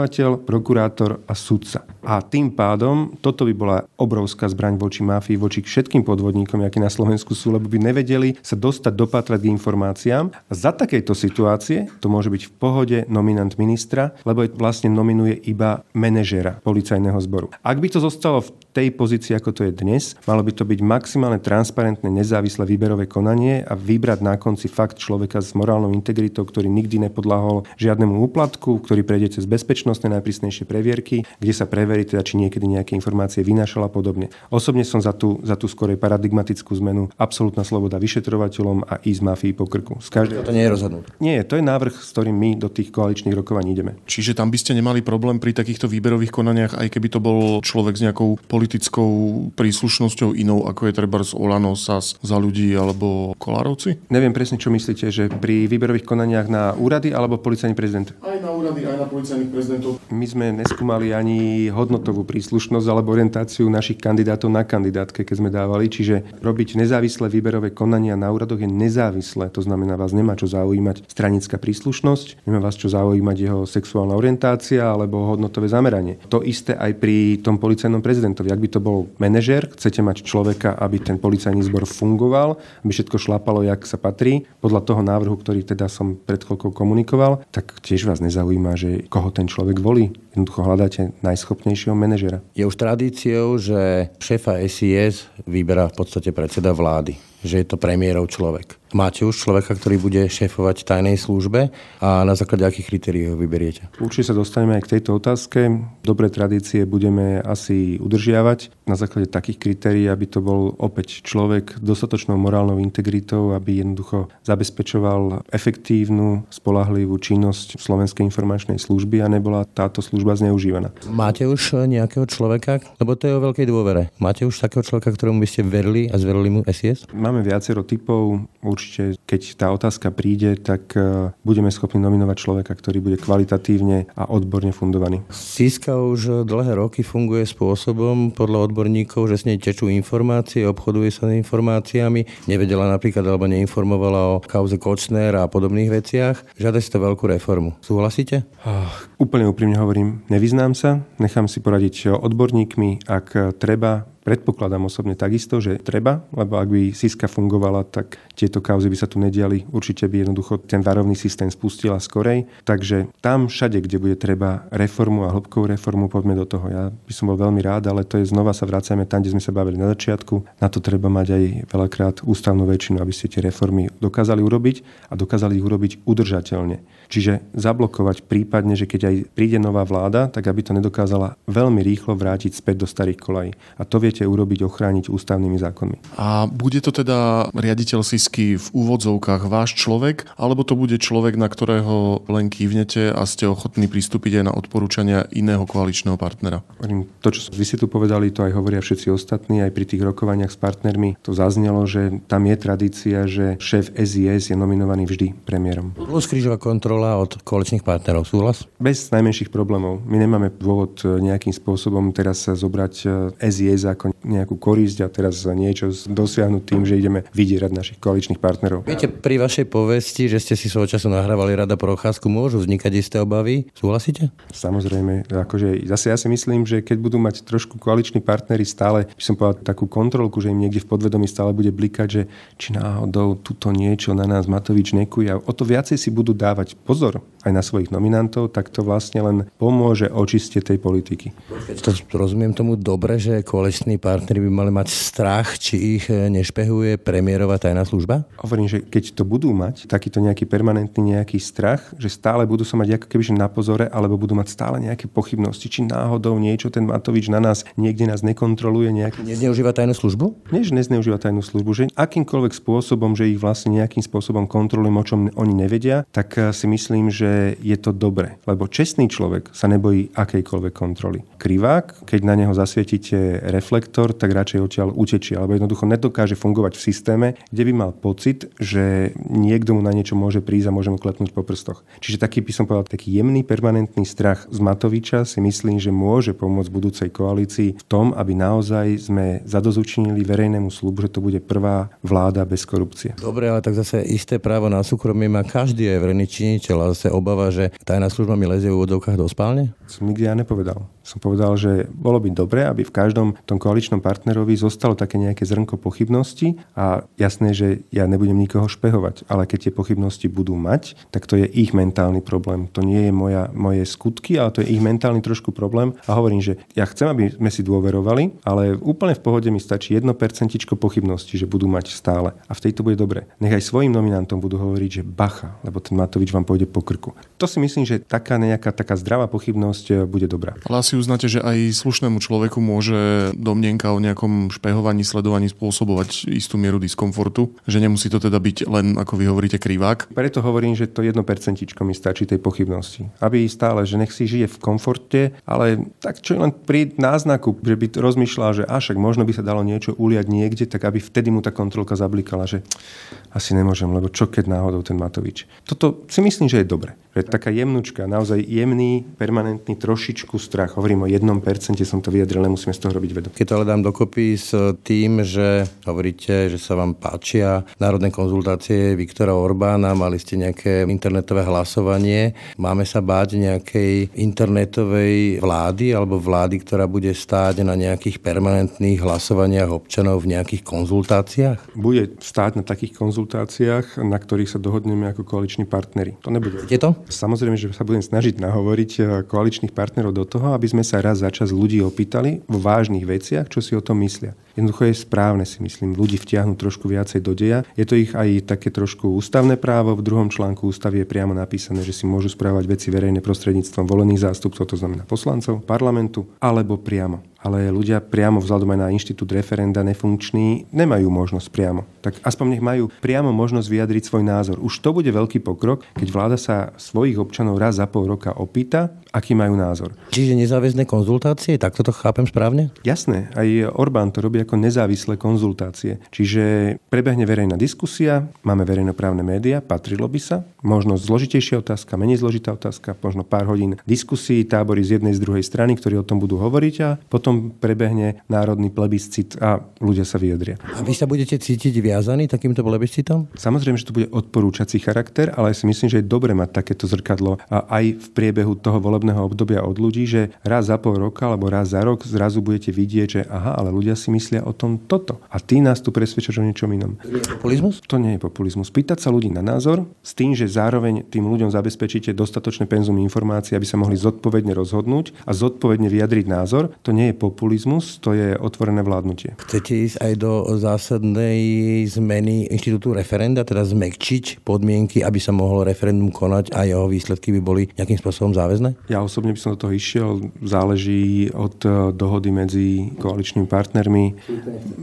prokurátor a sudca. A tým pádom toto by bola obrovská zbraň voči mafii, voči všetkým podvodníkom, akí na Slovensku sú, lebo by nevedeli sa dostať dopatrať k informáciám. A za takejto situácie to môže byť v pohode nominant ministra, lebo vlastne nominuje iba manažera policajného zboru. Ak by to zostalo v tej pozícii, ako to je dnes, malo by to byť maximálne transparentné, nezávislé výberové konanie a vybrať na konci fakt človeka s morálnou integritou, ktorý nikdy nepodláhol žiadnemu úplatku, ktorý prejde cez bezpečnostné najprísnejšie previerky, kde sa preverí teda, či niekedy nejaké informácie vynášal a podobne. Osobne som za tú, za tú skorej paradigmatickú zmenu absolútna sloboda vyšetrovateľom a ísť mafii po krku. Z každej... To nie je rozhodnuté. Nie, to je návrh, s ktorým my do tých koaličných rokovaní ideme. Čiže tam by ste nemali problém pri takýchto výberových konaniach, aj keby to bol človek s nejakou politickou príslušnosťou inou, ako je treba z Olano, SAS, za ľudí alebo Kolárovci? Neviem presne, čo myslíte, že pri výberových konaniach na úrady alebo policajný prezident? Aj na úrady, aj na policajných prezidentov. My sme neskúmali ani hodnotovú príslušnosť alebo orientáciu našich kandidátov na kandidátke, keď sme dávali. Čiže robiť nezávislé výberové konania na úradoch je nezávislé. To znamená, vás nemá čo zaujímať stranická príslušnosť, nemá vás čo zaujímať jeho sexuálna orientácia alebo hodnotové zameranie. To isté aj pri tom policajnom prezidentovi. Ak by to bol manažer, chcete mať človeka, aby ten policajný zbor fungoval, aby všetko šlapalo, jak sa patrí, podľa toho návrhu, ktorý teda som pred chvíľkou komunikoval, tak tiež vás nezaujíma, že koho ten človek volí. Jednoducho hľadáte najschopnejšieho manažera. Je už tradíciou, že šéfa SIS vyberá v podstate predseda vlády že je to premiérov človek. Máte už človeka, ktorý bude šéfovať tajnej službe a na základe akých kritérií ho vyberiete? Určite sa dostaneme aj k tejto otázke. Dobré tradície budeme asi udržiavať na základe takých kritérií, aby to bol opäť človek dostatočnou morálnou integritou, aby jednoducho zabezpečoval efektívnu, spolahlivú činnosť Slovenskej informačnej služby a nebola táto služba zneužívaná. Máte už nejakého človeka, lebo to je o veľkej dôvere. Máte už takého človeka, ktorému by ste verili a zverili mu SIS? Máme viacero typov. Určite, keď tá otázka príde, tak e, budeme schopní nominovať človeka, ktorý bude kvalitatívne a odborne fundovaný. Siska už dlhé roky funguje spôsobom podľa odborníkov, že s nej tečú informácie, obchoduje sa s informáciami. Nevedela napríklad alebo neinformovala o kauze Kočner a podobných veciach. Žiada si to veľkú reformu. Súhlasíte? Oh, úplne úprimne hovorím, nevyznám sa. Nechám si poradiť odborníkmi. Ak treba, Predpokladám osobne takisto, že treba, lebo ak by Siska fungovala, tak tieto kauzy by sa tu nediali. Určite by jednoducho ten varovný systém spustila skorej. Takže tam všade, kde bude treba reformu a hĺbkovú reformu, poďme do toho. Ja by som bol veľmi rád, ale to je znova sa vracame tam, kde sme sa bavili na začiatku. Na to treba mať aj veľakrát ústavnú väčšinu, aby ste tie reformy dokázali urobiť a dokázali ich urobiť udržateľne. Čiže zablokovať prípadne, že keď aj príde nová vláda, tak aby to nedokázala veľmi rýchlo vrátiť späť do starých kolají. A to vie viete urobiť, ochrániť ústavnými zákonmi. A bude to teda riaditeľ Sisky v úvodzovkách váš človek, alebo to bude človek, na ktorého len kývnete a ste ochotní pristúpiť aj na odporúčania iného koaličného partnera? To, čo vy si tu povedali, to aj hovoria všetci ostatní, aj pri tých rokovaniach s partnermi to zaznelo, že tam je tradícia, že šéf SIS je nominovaný vždy premiérom. Plus krížová kontrola od koaličných partnerov, súhlas? Bez najmenších problémov. My nemáme dôvod nejakým spôsobom teraz zobrať SIS ako nejakú korisť a teraz niečo dosiahnuť tým, že ideme vydierať našich koaličných partnerov. Viete, pri vašej povesti, že ste si svojho času nahrávali rada Procházku, môžu vznikať isté obavy? Súhlasíte? Samozrejme, akože zase ja si myslím, že keď budú mať trošku koaliční partnery stále, by som povedal takú kontrolku, že im niekde v podvedomí stále bude blikať, že či náhodou tuto niečo na nás Matovič nekuje. O to viacej si budú dávať pozor aj na svojich nominantov, tak to vlastne len pomôže očiste tej politiky. To rozumiem tomu dobre, že koaliční partneri by mali mať strach, či ich nešpehuje premiérová tajná služba? Hovorím, že keď to budú mať, takýto nejaký permanentný nejaký strach, že stále budú sa mať ako keby na pozore, alebo budú mať stále nejaké pochybnosti, či náhodou niečo ten Matovič na nás niekde nás nekontroluje. Nejaký... Nezneužíva tajnú službu? Nie, že nezneužíva tajnú službu, že akýmkoľvek spôsobom, že ich vlastne nejakým spôsobom kontrolujem, o čom oni nevedia, tak si myslím, že je to dobre. Lebo čestný človek sa nebojí akejkoľvek kontroly. Krivák, keď na neho zasvietite reflektor, tak radšej odtiaľ utečie, alebo jednoducho nedokáže fungovať v systéme, kde by mal pocit, že niekto mu na niečo môže prísť a môže mu klepnúť po prstoch. Čiže taký by som povedal, taký jemný permanentný strach z Matoviča si myslím, že môže pomôcť budúcej koalícii v tom, aby naozaj sme zadozučinili verejnému slubu, že to bude prvá vláda bez korupcie. Dobre, ale tak zase isté právo na súkromie má každý aj verejný činiteľ a zase obava, že tajná služba mi lezie v úvodovkách do spálne? Som nikdy ja nepovedal. Som povedal, že bolo by dobre, aby v každom tom koaličnom partnerovi zostalo také nejaké zrnko pochybnosti a jasné, že ja nebudem nikoho špehovať, ale keď tie pochybnosti budú mať, tak to je ich mentálny problém. To nie je moja, moje skutky, ale to je ich mentálny trošku problém a hovorím, že ja chcem, aby sme si dôverovali, ale úplne v pohode mi stačí 1% pochybnosti, že budú mať stále. A v tejto bude dobre. Nech aj svojim nominantom budú hovoriť, že bacha, lebo ten Matovič vám pôjde po krku. To si myslím, že taká nejaká taká zdravá pochybnosť bude dobrá. Ale asi uznáte, že aj slušnému človeku môže domnienka o nejakom špehovaní, sledovaní spôsobovať istú mieru diskomfortu, že nemusí to teda byť len, ako vy hovoríte, krivák. Preto hovorím, že to 1% mi stačí tej pochybnosti. Aby stále, že nech si žije v komforte, ale tak čo len pri náznaku, že by rozmýšľal, že až možno by sa dalo niečo uliať niekde, tak aby vtedy mu tá kontrolka zablikala, že asi nemôžem, lebo čo keď náhodou ten Matovič. Toto si myslím, že je dobre. Že taká jemnučka, naozaj jemný, permanentný trošičku strach. Hovorím o 1%, som to vyjadril, nemusíme z toho robiť vedu. Keď to ale dám dokopy s tým, že hovoríte, že sa vám páčia národné konzultácie Viktora Orbána, mali ste nejaké internetové hlasovanie, máme sa báť nejakej internetovej vlády alebo vlády, ktorá bude stáť na nejakých permanentných hlasovaniach občanov v nejakých konzultáciách? Bude stáť na takých konzultáciách, na ktorých sa dohodneme ako koaliční partnery. To nebude. Je to? Samozrejme, že sa budem snažiť nahovoriť eh, koaličných partnerov do toho, aby sme sa raz za čas ľudí opýtali vo vážnych veciach, čo si o tom myslia. Jednoducho je správne, si myslím, ľudí vtiahnuť trošku viacej do deja. Je to ich aj také trošku ústavné právo. V druhom článku ústavy je priamo napísané, že si môžu správať veci verejné prostredníctvom volených zástupcov, to znamená poslancov parlamentu, alebo priamo ale ľudia priamo vzhľadom aj na inštitút referenda nefunkčný nemajú možnosť priamo. Tak aspoň nech majú priamo možnosť vyjadriť svoj názor. Už to bude veľký pokrok, keď vláda sa svojich občanov raz za pol roka opýta, aký majú názor. Čiže nezáväzné konzultácie, tak toto chápem správne? Jasné, aj Orbán to robí ako nezávislé konzultácie. Čiže prebehne verejná diskusia, máme verejnoprávne médiá, patrilo by sa, možno zložitejšia otázka, menej zložitá otázka, možno pár hodín diskusí, tábory z jednej z druhej strany, ktorí o tom budú hovoriť a potom prebehne národný plebiscit a ľudia sa vyjadria. A vy sa budete cítiť viazaní takýmto plebiscitom? Samozrejme, že to bude odporúčací charakter, ale si myslím, že je dobre mať takéto zrkadlo aj v priebehu toho volebného obdobia od ľudí, že raz za pol roka alebo raz za rok zrazu budete vidieť, že aha, ale ľudia si myslia myslia o tom toto. A ty nás tu presvedčaš o niečom inom. Populizmus? To nie je populizmus. Pýtať sa ľudí na názor s tým, že zároveň tým ľuďom zabezpečíte dostatočné penzum informácií, aby sa mohli zodpovedne rozhodnúť a zodpovedne vyjadriť názor, to nie je populizmus, to je otvorené vládnutie. Chcete ísť aj do zásadnej zmeny inštitútu referenda, teda zmekčiť podmienky, aby sa mohlo referendum konať a jeho výsledky by boli nejakým spôsobom záväzné? Ja osobne by som do toho išiel. Záleží od eh, dohody medzi koaličnými partnermi.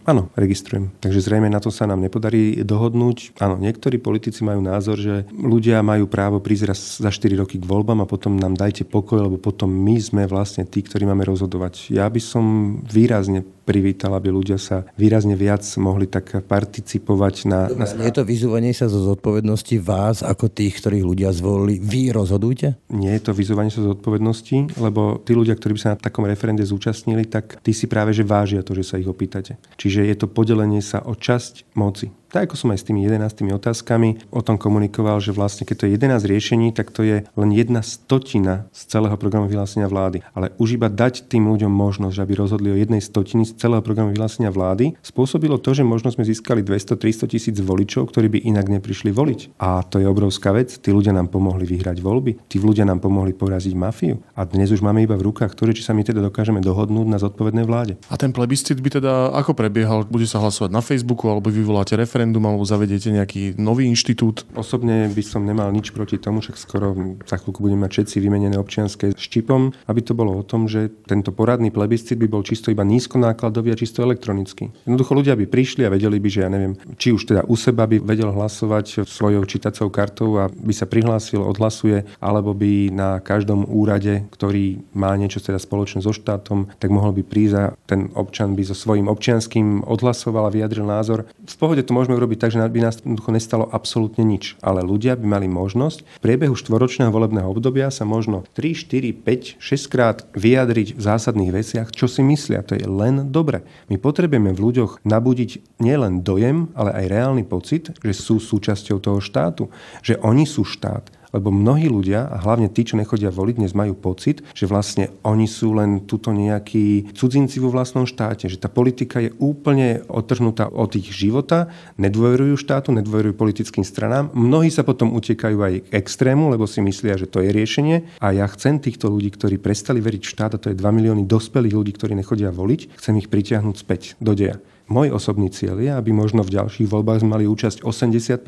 Áno, registrujem. Takže zrejme na to sa nám nepodarí dohodnúť. Áno, niektorí politici majú názor, že ľudia majú právo prísť raz za 4 roky k voľbám a potom nám dajte pokoj, lebo potom my sme vlastne tí, ktorí máme rozhodovať. Ja by som výrazne privítal, aby ľudia sa výrazne viac mohli tak participovať na... na... Je to vyzúvanie sa zo zodpovednosti vás ako tých, ktorých ľudia zvolili. Vy rozhodujte? Nie je to vyzúvanie sa zo zodpovednosti, lebo tí ľudia, ktorí by sa na takom referende zúčastnili, tak tí si práve že vážia to, že sa ich opýtate. Čiže je to podelenie sa o časť moci tak ako som aj s tými 11 otázkami o tom komunikoval, že vlastne keď to je 11 riešení, tak to je len jedna stotina z celého programu vyhlásenia vlády. Ale už iba dať tým ľuďom možnosť, aby rozhodli o jednej stotiny z celého programu vyhlásenia vlády, spôsobilo to, že možno sme získali 200-300 tisíc voličov, ktorí by inak neprišli voliť. A to je obrovská vec. Tí ľudia nám pomohli vyhrať voľby, tí ľudia nám pomohli poraziť mafiu. A dnes už máme iba v rukách, ktoré či sa my teda dokážeme dohodnúť na zodpovednej vláde. A ten plebiscit by teda ako prebiehal? Bude sa hlasovať na Facebooku alebo vyvoláte referendum? Referendum alebo zavediete nejaký nový inštitút? Osobne by som nemal nič proti tomu, však skoro za chvíľku budeme mať všetci vymenené občianske štipom, aby to bolo o tom, že tento poradný plebiscit by bol čisto iba nízkonákladový a čisto elektronický. Jednoducho ľudia by prišli a vedeli by, že ja neviem, či už teda u seba by vedel hlasovať svojou čítacou kartou a by sa prihlásil, odhlasuje, alebo by na každom úrade, ktorý má niečo teda spoločné so štátom, tak mohol by prísť a ten občan by so svojím občianským odhlasoval a vyjadril názor. V pohode to môžeme môžeme urobiť tak, že by nás nestalo absolútne nič. Ale ľudia by mali možnosť v priebehu štvoročného volebného obdobia sa možno 3, 4, 5, 6 krát vyjadriť v zásadných veciach, čo si myslia. To je len dobre. My potrebujeme v ľuďoch nabudiť nielen dojem, ale aj reálny pocit, že sú súčasťou toho štátu. Že oni sú štát lebo mnohí ľudia, a hlavne tí, čo nechodia voliť, dnes majú pocit, že vlastne oni sú len tuto nejakí cudzinci vo vlastnom štáte, že tá politika je úplne otrhnutá od ich života, nedôverujú štátu, nedôverujú politickým stranám. Mnohí sa potom utekajú aj k extrému, lebo si myslia, že to je riešenie. A ja chcem týchto ľudí, ktorí prestali veriť v štát, a to je 2 milióny dospelých ľudí, ktorí nechodia voliť, chcem ich pritiahnuť späť do deja. Môj osobný cieľ je, aby možno v ďalších voľbách mali účasť 80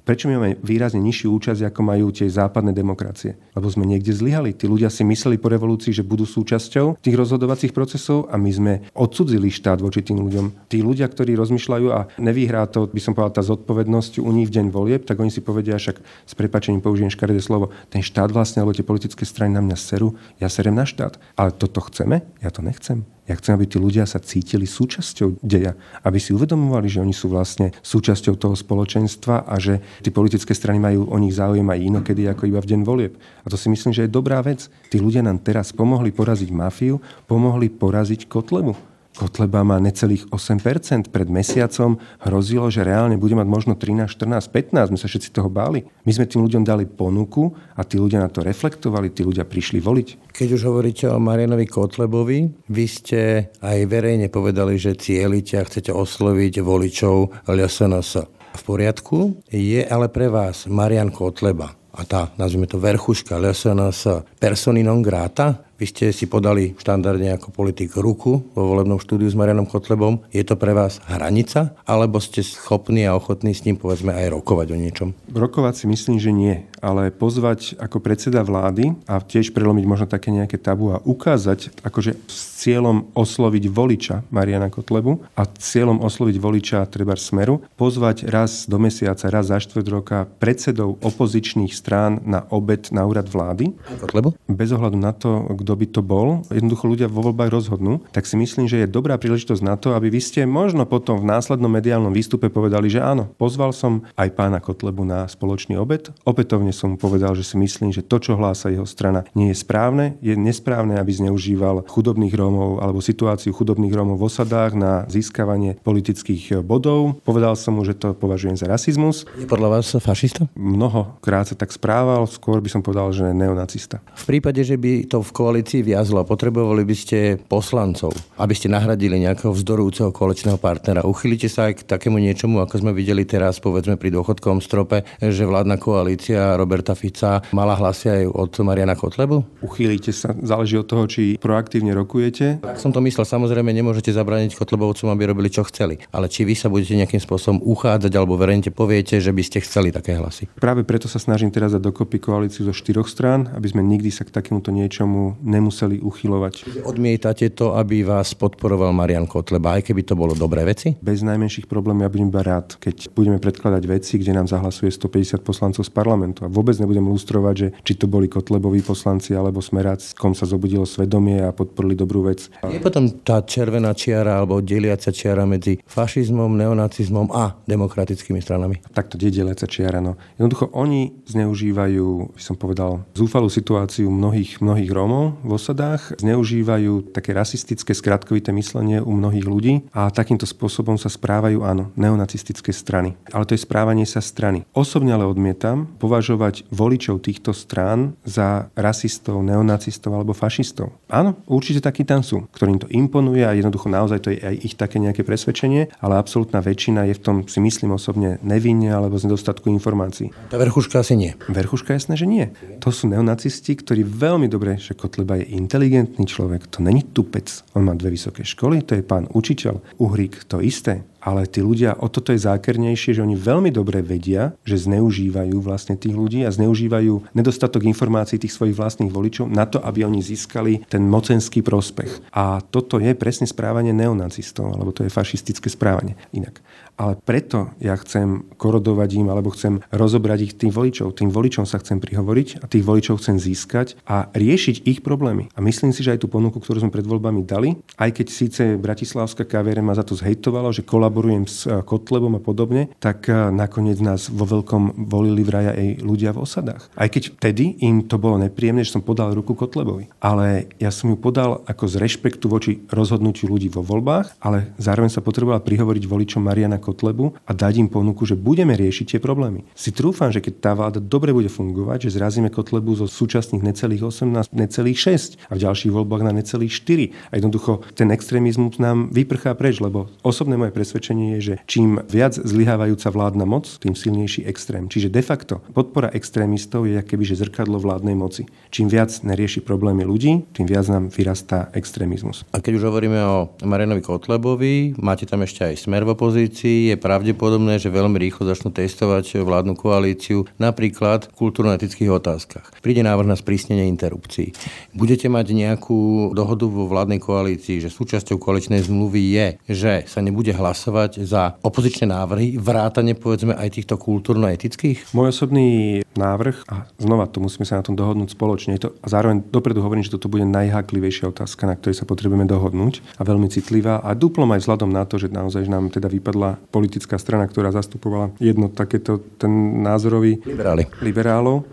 Prečo my máme výrazne nižšiu účasť, ako majú tie západné demokracie? Lebo sme niekde zlyhali. Tí ľudia si mysleli po revolúcii, že budú súčasťou tých rozhodovacích procesov a my sme odsudzili štát voči tým ľuďom. Tí ľudia, ktorí rozmýšľajú a nevyhrá to, by som povedal, tá zodpovednosť u nich v deň volieb, tak oni si povedia však s prepačením použijem škaredé slovo, ten štát vlastne, alebo tie politické strany na mňa serú, ja serem na štát. Ale toto chceme? Ja to nechcem. Ja chcem, aby tí ľudia sa cítili súčasťou deja, aby si uvedomovali, že oni sú vlastne súčasťou toho spoločenstva a že tí politické strany majú o nich záujem aj inokedy ako iba v deň volieb. A to si myslím, že je dobrá vec. Tí ľudia nám teraz pomohli poraziť mafiu, pomohli poraziť Kotlebu. Kotleba má necelých 8%. Pred mesiacom hrozilo, že reálne bude mať možno 13, 14, 15. My sa všetci toho báli. My sme tým ľuďom dali ponuku a tí ľudia na to reflektovali, tí ľudia prišli voliť. Keď už hovoríte o Marianovi Kotlebovi, vy ste aj verejne povedali, že cielite a chcete osloviť voličov LSNS. V poriadku je ale pre vás Marian Kotleba a tá, nazvime to, verchuška LSNS persony non grata? Vy ste si podali štandardne ako politik ruku vo volebnom štúdiu s Marianom Kotlebom. Je to pre vás hranica? Alebo ste schopní a ochotní s ním povedzme aj rokovať o niečom? Rokovať si myslím, že nie. Ale pozvať ako predseda vlády a tiež prelomiť možno také nejaké tabu a ukázať akože s cieľom osloviť voliča Mariana Kotlebu a cieľom osloviť voliča treba Smeru, pozvať raz do mesiaca, raz za štvrt roka predsedov opozičných strán na obed na úrad vlády. Kotlebu? Bez ohľadu na to, kto by to bol, jednoducho ľudia vo voľbách rozhodnú, tak si myslím, že je dobrá príležitosť na to, aby vy ste možno potom v následnom mediálnom výstupe povedali, že áno, pozval som aj pána Kotlebu na spoločný obed, opätovne som mu povedal, že si myslím, že to, čo hlása jeho strana, nie je správne. Je nesprávne, aby zneužíval chudobných Rómov alebo situáciu chudobných Rómov v osadách na získavanie politických bodov. Povedal som mu, že to považujem za rasizmus. Je podľa vás fašista? Mnohokrát sa tak správal, skôr by som povedal, že neonacista. V prípade, že by to v koalícii viazlo, potrebovali by ste poslancov, aby ste nahradili nejakého vzdorujúceho koaličného partnera. Uchylíte sa aj k takému niečomu, ako sme videli teraz, povedzme pri dôchodkovom strope, že vládna koalícia Roberta Fica mala hlasy aj od Mariana Kotlebu? Uchýlite sa, záleží od toho, či proaktívne rokujete. Tak som to myslel, samozrejme nemôžete zabrániť Kotlebovcom, aby robili čo chceli. Ale či vy sa budete nejakým spôsobom uchádzať alebo verejne poviete, že by ste chceli také hlasy? Práve preto sa snažím teraz dať dokopy koalíciu zo štyroch strán, aby sme nikdy sa k takémuto niečomu nemuseli uchylovať. Odmietate to, aby vás podporoval Marian Kotleba, aj keby to bolo dobré veci? Bez najmenších problémov ja budem iba rád, keď budeme predkladať veci, kde nám zahlasuje 150 poslancov z parlamentu. A vôbec nebudem lustrovať, že či to boli Kotleboví poslanci alebo Smeráci, kom sa zobudilo svedomie a podporili dobrú vec. Je potom tá červená čiara alebo deliaca čiara medzi fašizmom, neonacizmom a demokratickými stranami? Takto deliaca čiara. No. Jednoducho oni zneužívajú, by som povedal, zúfalú situáciu mnohých, mnohých Rómov v osadách, zneužívajú také rasistické, skratkovité myslenie u mnohých ľudí a takýmto spôsobom sa správajú, áno, neonacistické strany. Ale to je správanie sa strany. Osobne ale odmietam považovať voličov týchto strán za rasistov, neonacistov alebo fašistov. Áno, určite takí tam sú, ktorým to imponuje a jednoducho naozaj to je aj ich také nejaké presvedčenie, ale absolútna väčšina je v tom, si myslím osobne, nevinne alebo z nedostatku informácií. Tá verchuška asi nie. Verchuška jasné, že nie. To sú neonacisti, ktorí veľmi dobre, že Kotleba je inteligentný človek, to není tupec. On má dve vysoké školy, to je pán učiteľ. Uhrík to isté ale tí ľudia o toto je zákernejšie, že oni veľmi dobre vedia, že zneužívajú vlastne tých ľudí a zneužívajú nedostatok informácií tých svojich vlastných voličov na to, aby oni získali ten mocenský prospech. A toto je presne správanie neonacistov, alebo to je fašistické správanie. Inak ale preto ja chcem korodovať im alebo chcem rozobrať ich tým voličov. Tým voličom sa chcem prihovoriť a tých voličov chcem získať a riešiť ich problémy. A myslím si, že aj tú ponuku, ktorú sme pred voľbami dali, aj keď síce Bratislavská kaviere ma za to zhejtovalo, že kolaborujem s eh, Kotlebom a podobne, tak eh, nakoniec nás vo veľkom volili vraja aj ľudia v osadách. Aj keď vtedy im to bolo nepríjemné, že som podal ruku Kotlebovi. Ale ja som ju podal ako z rešpektu voči rozhodnutiu ľudí vo voľbách, ale zároveň sa potrebovala prihovoriť voličom Mariana Kotlebu a dať im ponuku, že budeme riešiť tie problémy. Si trúfam, že keď tá vláda dobre bude fungovať, že zrazíme Kotlebu zo súčasných necelých 18, necelých 6 a v ďalších voľbách na necelých 4. A jednoducho ten extrémizmus nám vyprchá preč, lebo osobné moje presvedčenie je, že čím viac zlyhávajúca vládna moc, tým silnejší extrém. Čiže de facto podpora extrémistov je keby že zrkadlo vládnej moci. Čím viac nerieši problémy ľudí, tým viac nám vyrastá extrémizmus. A keď už hovoríme o Marianovi Kotlebovi, máte tam ešte aj smer v opozícii, je pravdepodobné, že veľmi rýchlo začnú testovať vládnu koalíciu napríklad v kultúrno-etických otázkach. Príde návrh na sprísnenie interrupcií. Budete mať nejakú dohodu vo vládnej koalícii, že súčasťou koaličnej zmluvy je, že sa nebude hlasovať za opozičné návrhy, vrátane povedzme aj týchto kultúrno-etických? Môj osobný návrh, a znova to musíme sa na tom dohodnúť spoločne, to, a zároveň dopredu hovorím, že toto bude najháklivejšia otázka, na ktorej sa potrebujeme dohodnúť a veľmi citlivá a duplom aj vzhľadom na to, že naozaj že nám teda vypadla politická strana, ktorá zastupovala jedno takéto ten názorový Liberáli. liberálov.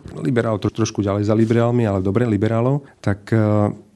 To trošku ďalej za liberálmi, ale dobre, liberálov. Tak eh,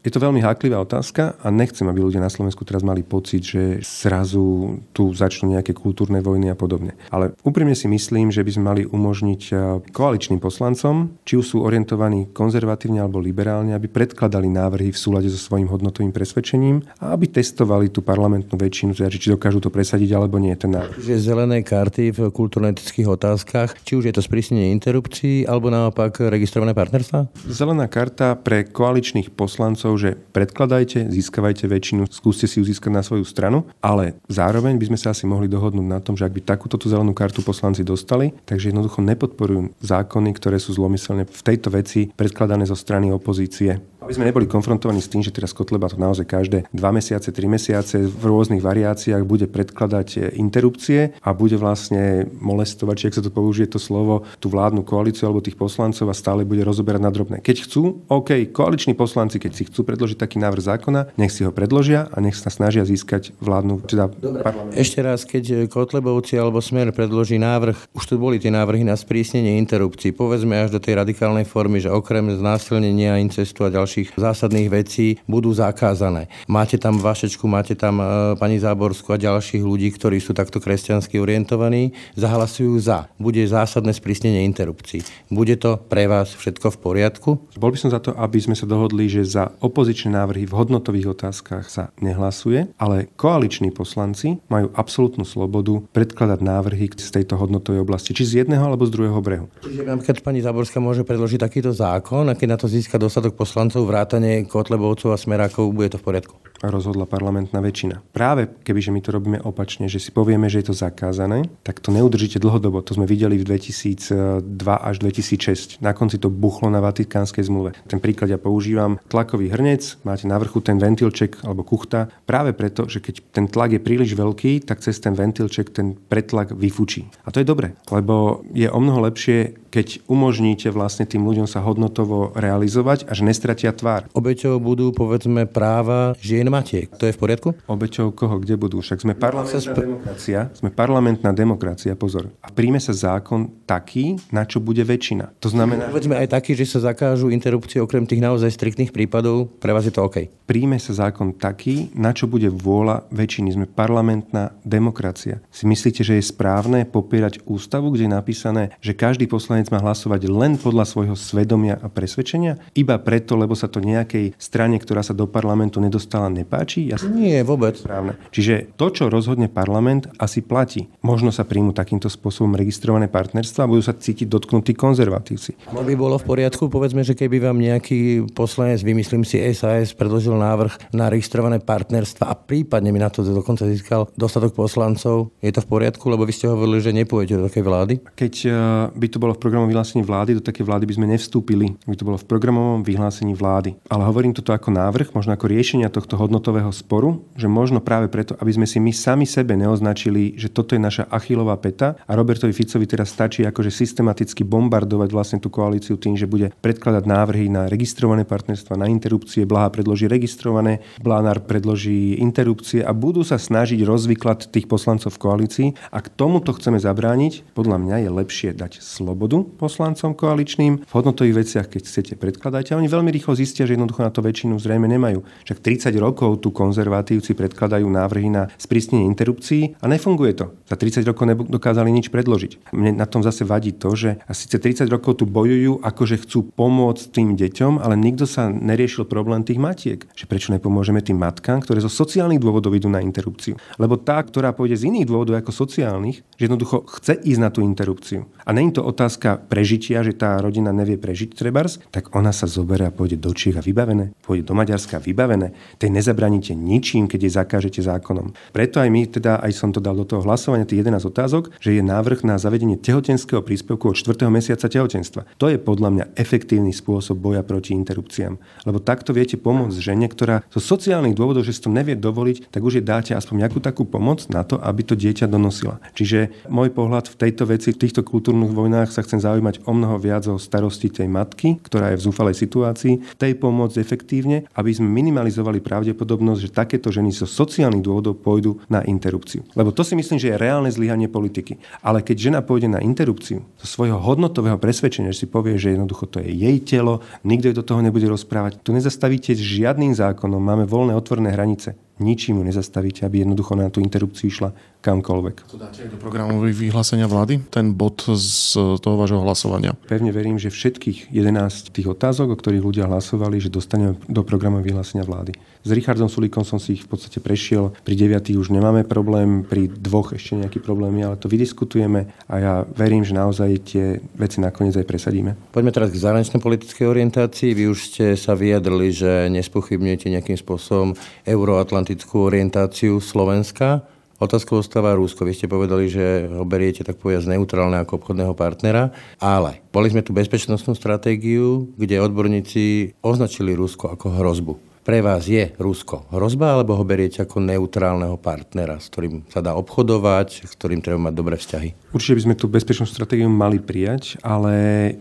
je to veľmi háklivá otázka a nechcem, aby ľudia na Slovensku teraz mali pocit, že zrazu tu začnú nejaké kultúrne vojny a podobne. Ale úprimne si myslím, že by sme mali umožniť eh, koaličným poslancom, či už sú orientovaní konzervatívne alebo liberálne, aby predkladali návrhy v súlade so svojím hodnotovým presvedčením a aby testovali tú parlamentnú väčšinu, teda, či dokážu to presadiť alebo nie ten návrh. Že zelené karty v kultúrno-etických otázkach, či už je to sprísnenie interrupcií alebo naopak registrované partnerstva? Zelená karta pre koaličných poslancov že predkladajte, získavajte väčšinu, skúste si ju získať na svoju stranu, ale zároveň by sme sa asi mohli dohodnúť na tom, že ak by takúto zelenú kartu poslanci dostali, takže jednoducho nepodporujú zákony, ktoré sú zlomyselne v tejto veci predkladané zo strany opozície. Aby sme neboli konfrontovaní s tým, že teraz Kotleba to naozaj každé dva mesiace, tri mesiace v rôznych variáciách bude predkladať e, interrupcie a bude vlastne molestovať, či ak sa to použije to slovo, tú vládnu koalíciu alebo tých poslancov a stále bude rozoberať na drobné. Keď chcú, OK, koaliční poslanci, keď si chcú predložiť taký návrh zákona, nech si ho predložia a nech sa snažia získať vládnu, teda parlament. Ešte raz, keď Kotlebovci alebo Smer predloží návrh, už tu boli tie návrhy na sprísnenie interrupcií, povedzme až do tej radikálnej formy, že okrem znásilnenia, incestu a ďalších zásadných vecí budú zakázané. Máte tam Vašečku, máte tam e, pani Záborsku a ďalších ľudí, ktorí sú takto kresťansky orientovaní, zahlasujú za. Bude zásadné sprísnenie interrupcií. Bude to pre vás všetko v poriadku? Bol by som za to, aby sme sa dohodli, že za opozičné návrhy v hodnotových otázkach sa nehlasuje, ale koaliční poslanci majú absolútnu slobodu predkladať návrhy z tejto hodnotovej oblasti, či z jedného alebo z druhého brehu. Čiže napríklad pani Záborská môže predložiť takýto zákon a keď na to získa dostatok poslancov, vrátane Kotlebovcov a Smerákov, bude to v poriadku rozhodla parlamentná väčšina. Práve kebyže my to robíme opačne, že si povieme, že je to zakázané, tak to neudržíte dlhodobo. To sme videli v 2002 až 2006. Na konci to buchlo na Vatikánskej zmluve. Ten príklad ja používam. Tlakový hrnec, máte na vrchu ten ventilček alebo kuchta, práve preto, že keď ten tlak je príliš veľký, tak cez ten ventilček ten pretlak vyfučí. A to je dobre, lebo je o mnoho lepšie keď umožníte vlastne tým ľuďom sa hodnotovo realizovať a že nestratia tvár. Obeťou budú povedzme práva žien matiek. To je v poriadku? Obeťou koho? Kde budú? Však sme parlamentná sp- demokracia. Sme parlamentná demokracia, pozor. A príjme sa zákon taký, na čo bude väčšina. To znamená... Povedzme aj taký, že sa zakážu interrupcie okrem tých naozaj striktných prípadov. Pre vás je to OK? Príjme sa zákon taký, na čo bude vôľa väčšiny. Sme parlamentná demokracia. Si myslíte, že je správne popierať ústavu, kde je napísané, že každý poslanec má hlasovať len podľa svojho svedomia a presvedčenia? Iba preto, lebo sa to nejakej strane, ktorá sa do parlamentu nedostala, nepáči? Ja Nie, vôbec. Správne. Čiže to, čo rozhodne parlament, asi platí. Možno sa príjmu takýmto spôsobom registrované partnerstva a budú sa cítiť dotknutí konzervatívci. No by bolo v poriadku, povedzme, že keby vám nejaký poslanec, vymyslím si SAS, predložil návrh na registrované partnerstva a prípadne mi na to dokonca získal dostatok poslancov, je to v poriadku, lebo vy ste hovorili, že nepôjdete do takej vlády? Keď eh, by to bolo v programovom vyhlásení vlády, do také vlády by sme nevstúpili. By to bolo v programovom vyhlásení vlády. Ale hovorím toto ako návrh, možno ako riešenia tohto hodnotového sporu, že možno práve preto, aby sme si my sami sebe neoznačili, že toto je naša achilová peta a Robertovi Ficovi teraz stačí akože systematicky bombardovať vlastne tú koalíciu tým, že bude predkladať návrhy na registrované partnerstva, na interrupcie, Blaha predloží registrované, Blánár predloží interrupcie a budú sa snažiť rozvyklať tých poslancov v koalícii. A k tomuto chceme zabrániť, podľa mňa je lepšie dať slobodu poslancom koaličným. V hodnotových veciach, keď chcete, predkladajte. A oni veľmi rýchlo zistia, že jednoducho na to väčšinu zrejme nemajú. Však 30 rokov tu konzervatívci predkladajú návrhy na sprísnenie interrupcií a nefunguje to. Za 30 rokov nedokázali nič predložiť. Mne na tom zase vadí to, že síce 30 rokov tu bojujú, akože chcú pomôcť tým deťom, ale nikto sa neriešil problém tých matiek. Že prečo nepomôžeme tým matkám, ktoré zo sociálnych dôvodov idú na interrupciu. Lebo tá, ktorá pôjde z iných dôvodov ako sociálnych, že jednoducho chce ísť na tú interrupciu. A není to otázka prežitia, že tá rodina nevie prežiť trebárs, tak ona sa zoberie a pôjde do Čiech vybavené, pôjde do Maďarska vybavené. Tej nezabraníte ničím, keď jej zakážete zákonom. Preto aj my, teda aj som to dal do toho hlasovania, tých 11 otázok, že je návrh na zavedenie tehotenského príspevku od 4. mesiaca tehotenstva. To je podľa mňa efektívny spôsob boja proti interrupciám. Lebo takto viete pomôcť žene, ktorá zo sociálnych dôvodov, že si to nevie dovoliť, tak už je dáte aspoň nejakú takú pomoc na to, aby to dieťa donosila. Čiže môj pohľad v tejto veci, v týchto kultúrnych vojnách sa chcem zaujímať o mnoho viac o starosti tej matky, ktorá je v zúfalej situácii, tej pomôcť efektívne, aby sme minimalizovali pravdepodobnosť, že takéto ženy zo sociálnych dôvodov pôjdu na interrupciu. Lebo to si myslím, že je reálne zlyhanie politiky. Ale keď žena pôjde na interrupciu zo svojho hodnotového presvedčenia, že si povie, že jednoducho to je jej telo, nikto jej do toho nebude rozprávať, tu nezastavíte žiadnym zákonom, máme voľné otvorné hranice ničím ju nezastavíte, aby jednoducho na tú interrupciu išla kamkoľvek. To dáte aj do programových vyhlásenia vlády? Ten bod z toho vášho hlasovania? Pevne verím, že všetkých 11 tých otázok, o ktorých ľudia hlasovali, že dostaneme do programových vyhlásenia vlády. S Richardom Sulíkom som si ich v podstate prešiel. Pri deviatých už nemáme problém, pri dvoch ešte nejaký problém ale to vydiskutujeme a ja verím, že naozaj tie veci nakoniec aj presadíme. Poďme teraz k zahraničnej politickej orientácii. Vy už ste sa vyjadrili, že nespochybňujete nejakým spôsobom euroatlantickú orientáciu Slovenska. Otázkou ostáva Rusko. Vy ste povedali, že ho beriete tak povedať neutrálne ako obchodného partnera, ale boli sme tu bezpečnostnú stratégiu, kde odborníci označili Rusko ako hrozbu pre vás je Rusko hrozba, alebo ho beriete ako neutrálneho partnera, s ktorým sa dá obchodovať, s ktorým treba mať dobré vzťahy? Určite by sme tú bezpečnú stratégiu mali prijať, ale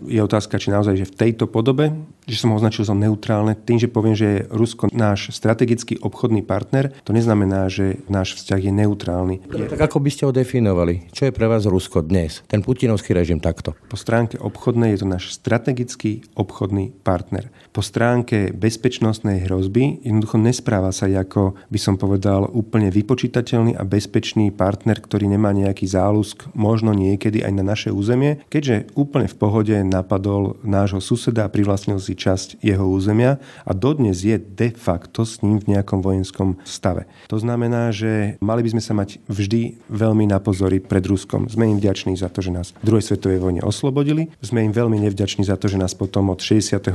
je otázka, či naozaj, že v tejto podobe, že som ho označil za neutrálne, tým, že poviem, že je Rusko náš strategický obchodný partner, to neznamená, že náš vzťah je neutrálny. Je... Tak ako by ste ho definovali? Čo je pre vás Rusko dnes? Ten putinovský režim takto? Po stránke obchodnej je to náš strategický obchodný partner. Po stránke bezpečnostnej hrozby jednoducho nespráva sa ako, by som povedal, úplne vypočítateľný a bezpečný partner, ktorý nemá nejaký zálusk, možno niekedy aj na naše územie, keďže úplne v pohode napadol nášho suseda a privlastnil si časť jeho územia a dodnes je de facto s ním v nejakom vojenskom stave. To znamená, že mali by sme sa mať vždy veľmi na pozory pred Ruskom. Sme im vďační za to, že nás v druhej svetovej vojne oslobodili. Sme im veľmi nevďační za to, že nás potom od 68.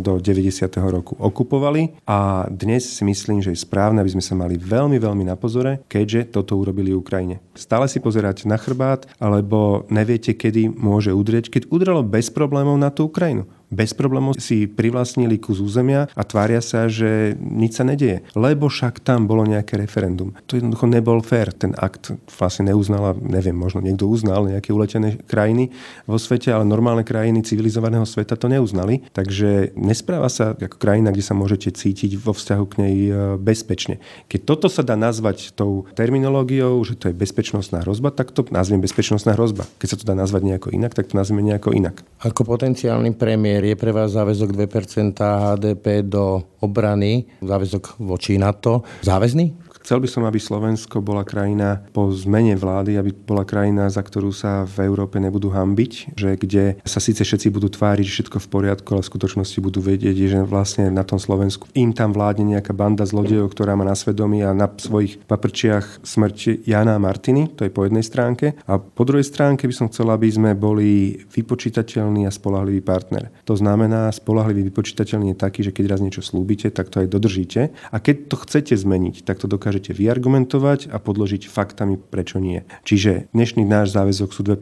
do 90. roku okupovali a dnes si myslím, že je správne, aby sme sa mali veľmi, veľmi na pozore, keďže toto urobili Ukrajine. Stále si pozerať na chrbát, alebo neviete, kedy môže udrieť, keď udrelo bez problémov na tú Ukrajinu bez problémov si privlastnili kus územia a tvária sa, že nič sa nedeje. Lebo však tam bolo nejaké referendum. To jednoducho nebol fér. Ten akt vlastne neuznala, neviem, možno niekto uznal nejaké uletené krajiny vo svete, ale normálne krajiny civilizovaného sveta to neuznali. Takže nespráva sa ako krajina, kde sa môžete cítiť vo vzťahu k nej e, bezpečne. Keď toto sa dá nazvať tou terminológiou, že to je bezpečnostná hrozba, tak to nazviem bezpečnostná hrozba. Keď sa to dá nazvať nejako inak, tak to nazveme nejako inak. Ako potenciálny premiér je pre vás záväzok 2% HDP do obrany, záväzok voči NATO záväzný? Chcel by som, aby Slovensko bola krajina po zmene vlády, aby bola krajina, za ktorú sa v Európe nebudú hambiť, že kde sa síce všetci budú tváriť, že všetko v poriadku, ale v skutočnosti budú vedieť, že vlastne na tom Slovensku im tam vládne nejaká banda zlodejov, ktorá má na svedomí a na svojich paprčiach smrť Jana a Martiny, to je po jednej stránke. A po druhej stránke by som chcel, aby sme boli vypočítateľný a spolahlivý partner. To znamená, spolahlivý vypočítateľný je taký, že keď raz niečo slúbite, tak to aj dodržíte. A keď to chcete zmeniť, tak to dokáže dokážete vyargumentovať a podložiť faktami, prečo nie. Čiže dnešný náš záväzok sú 2%,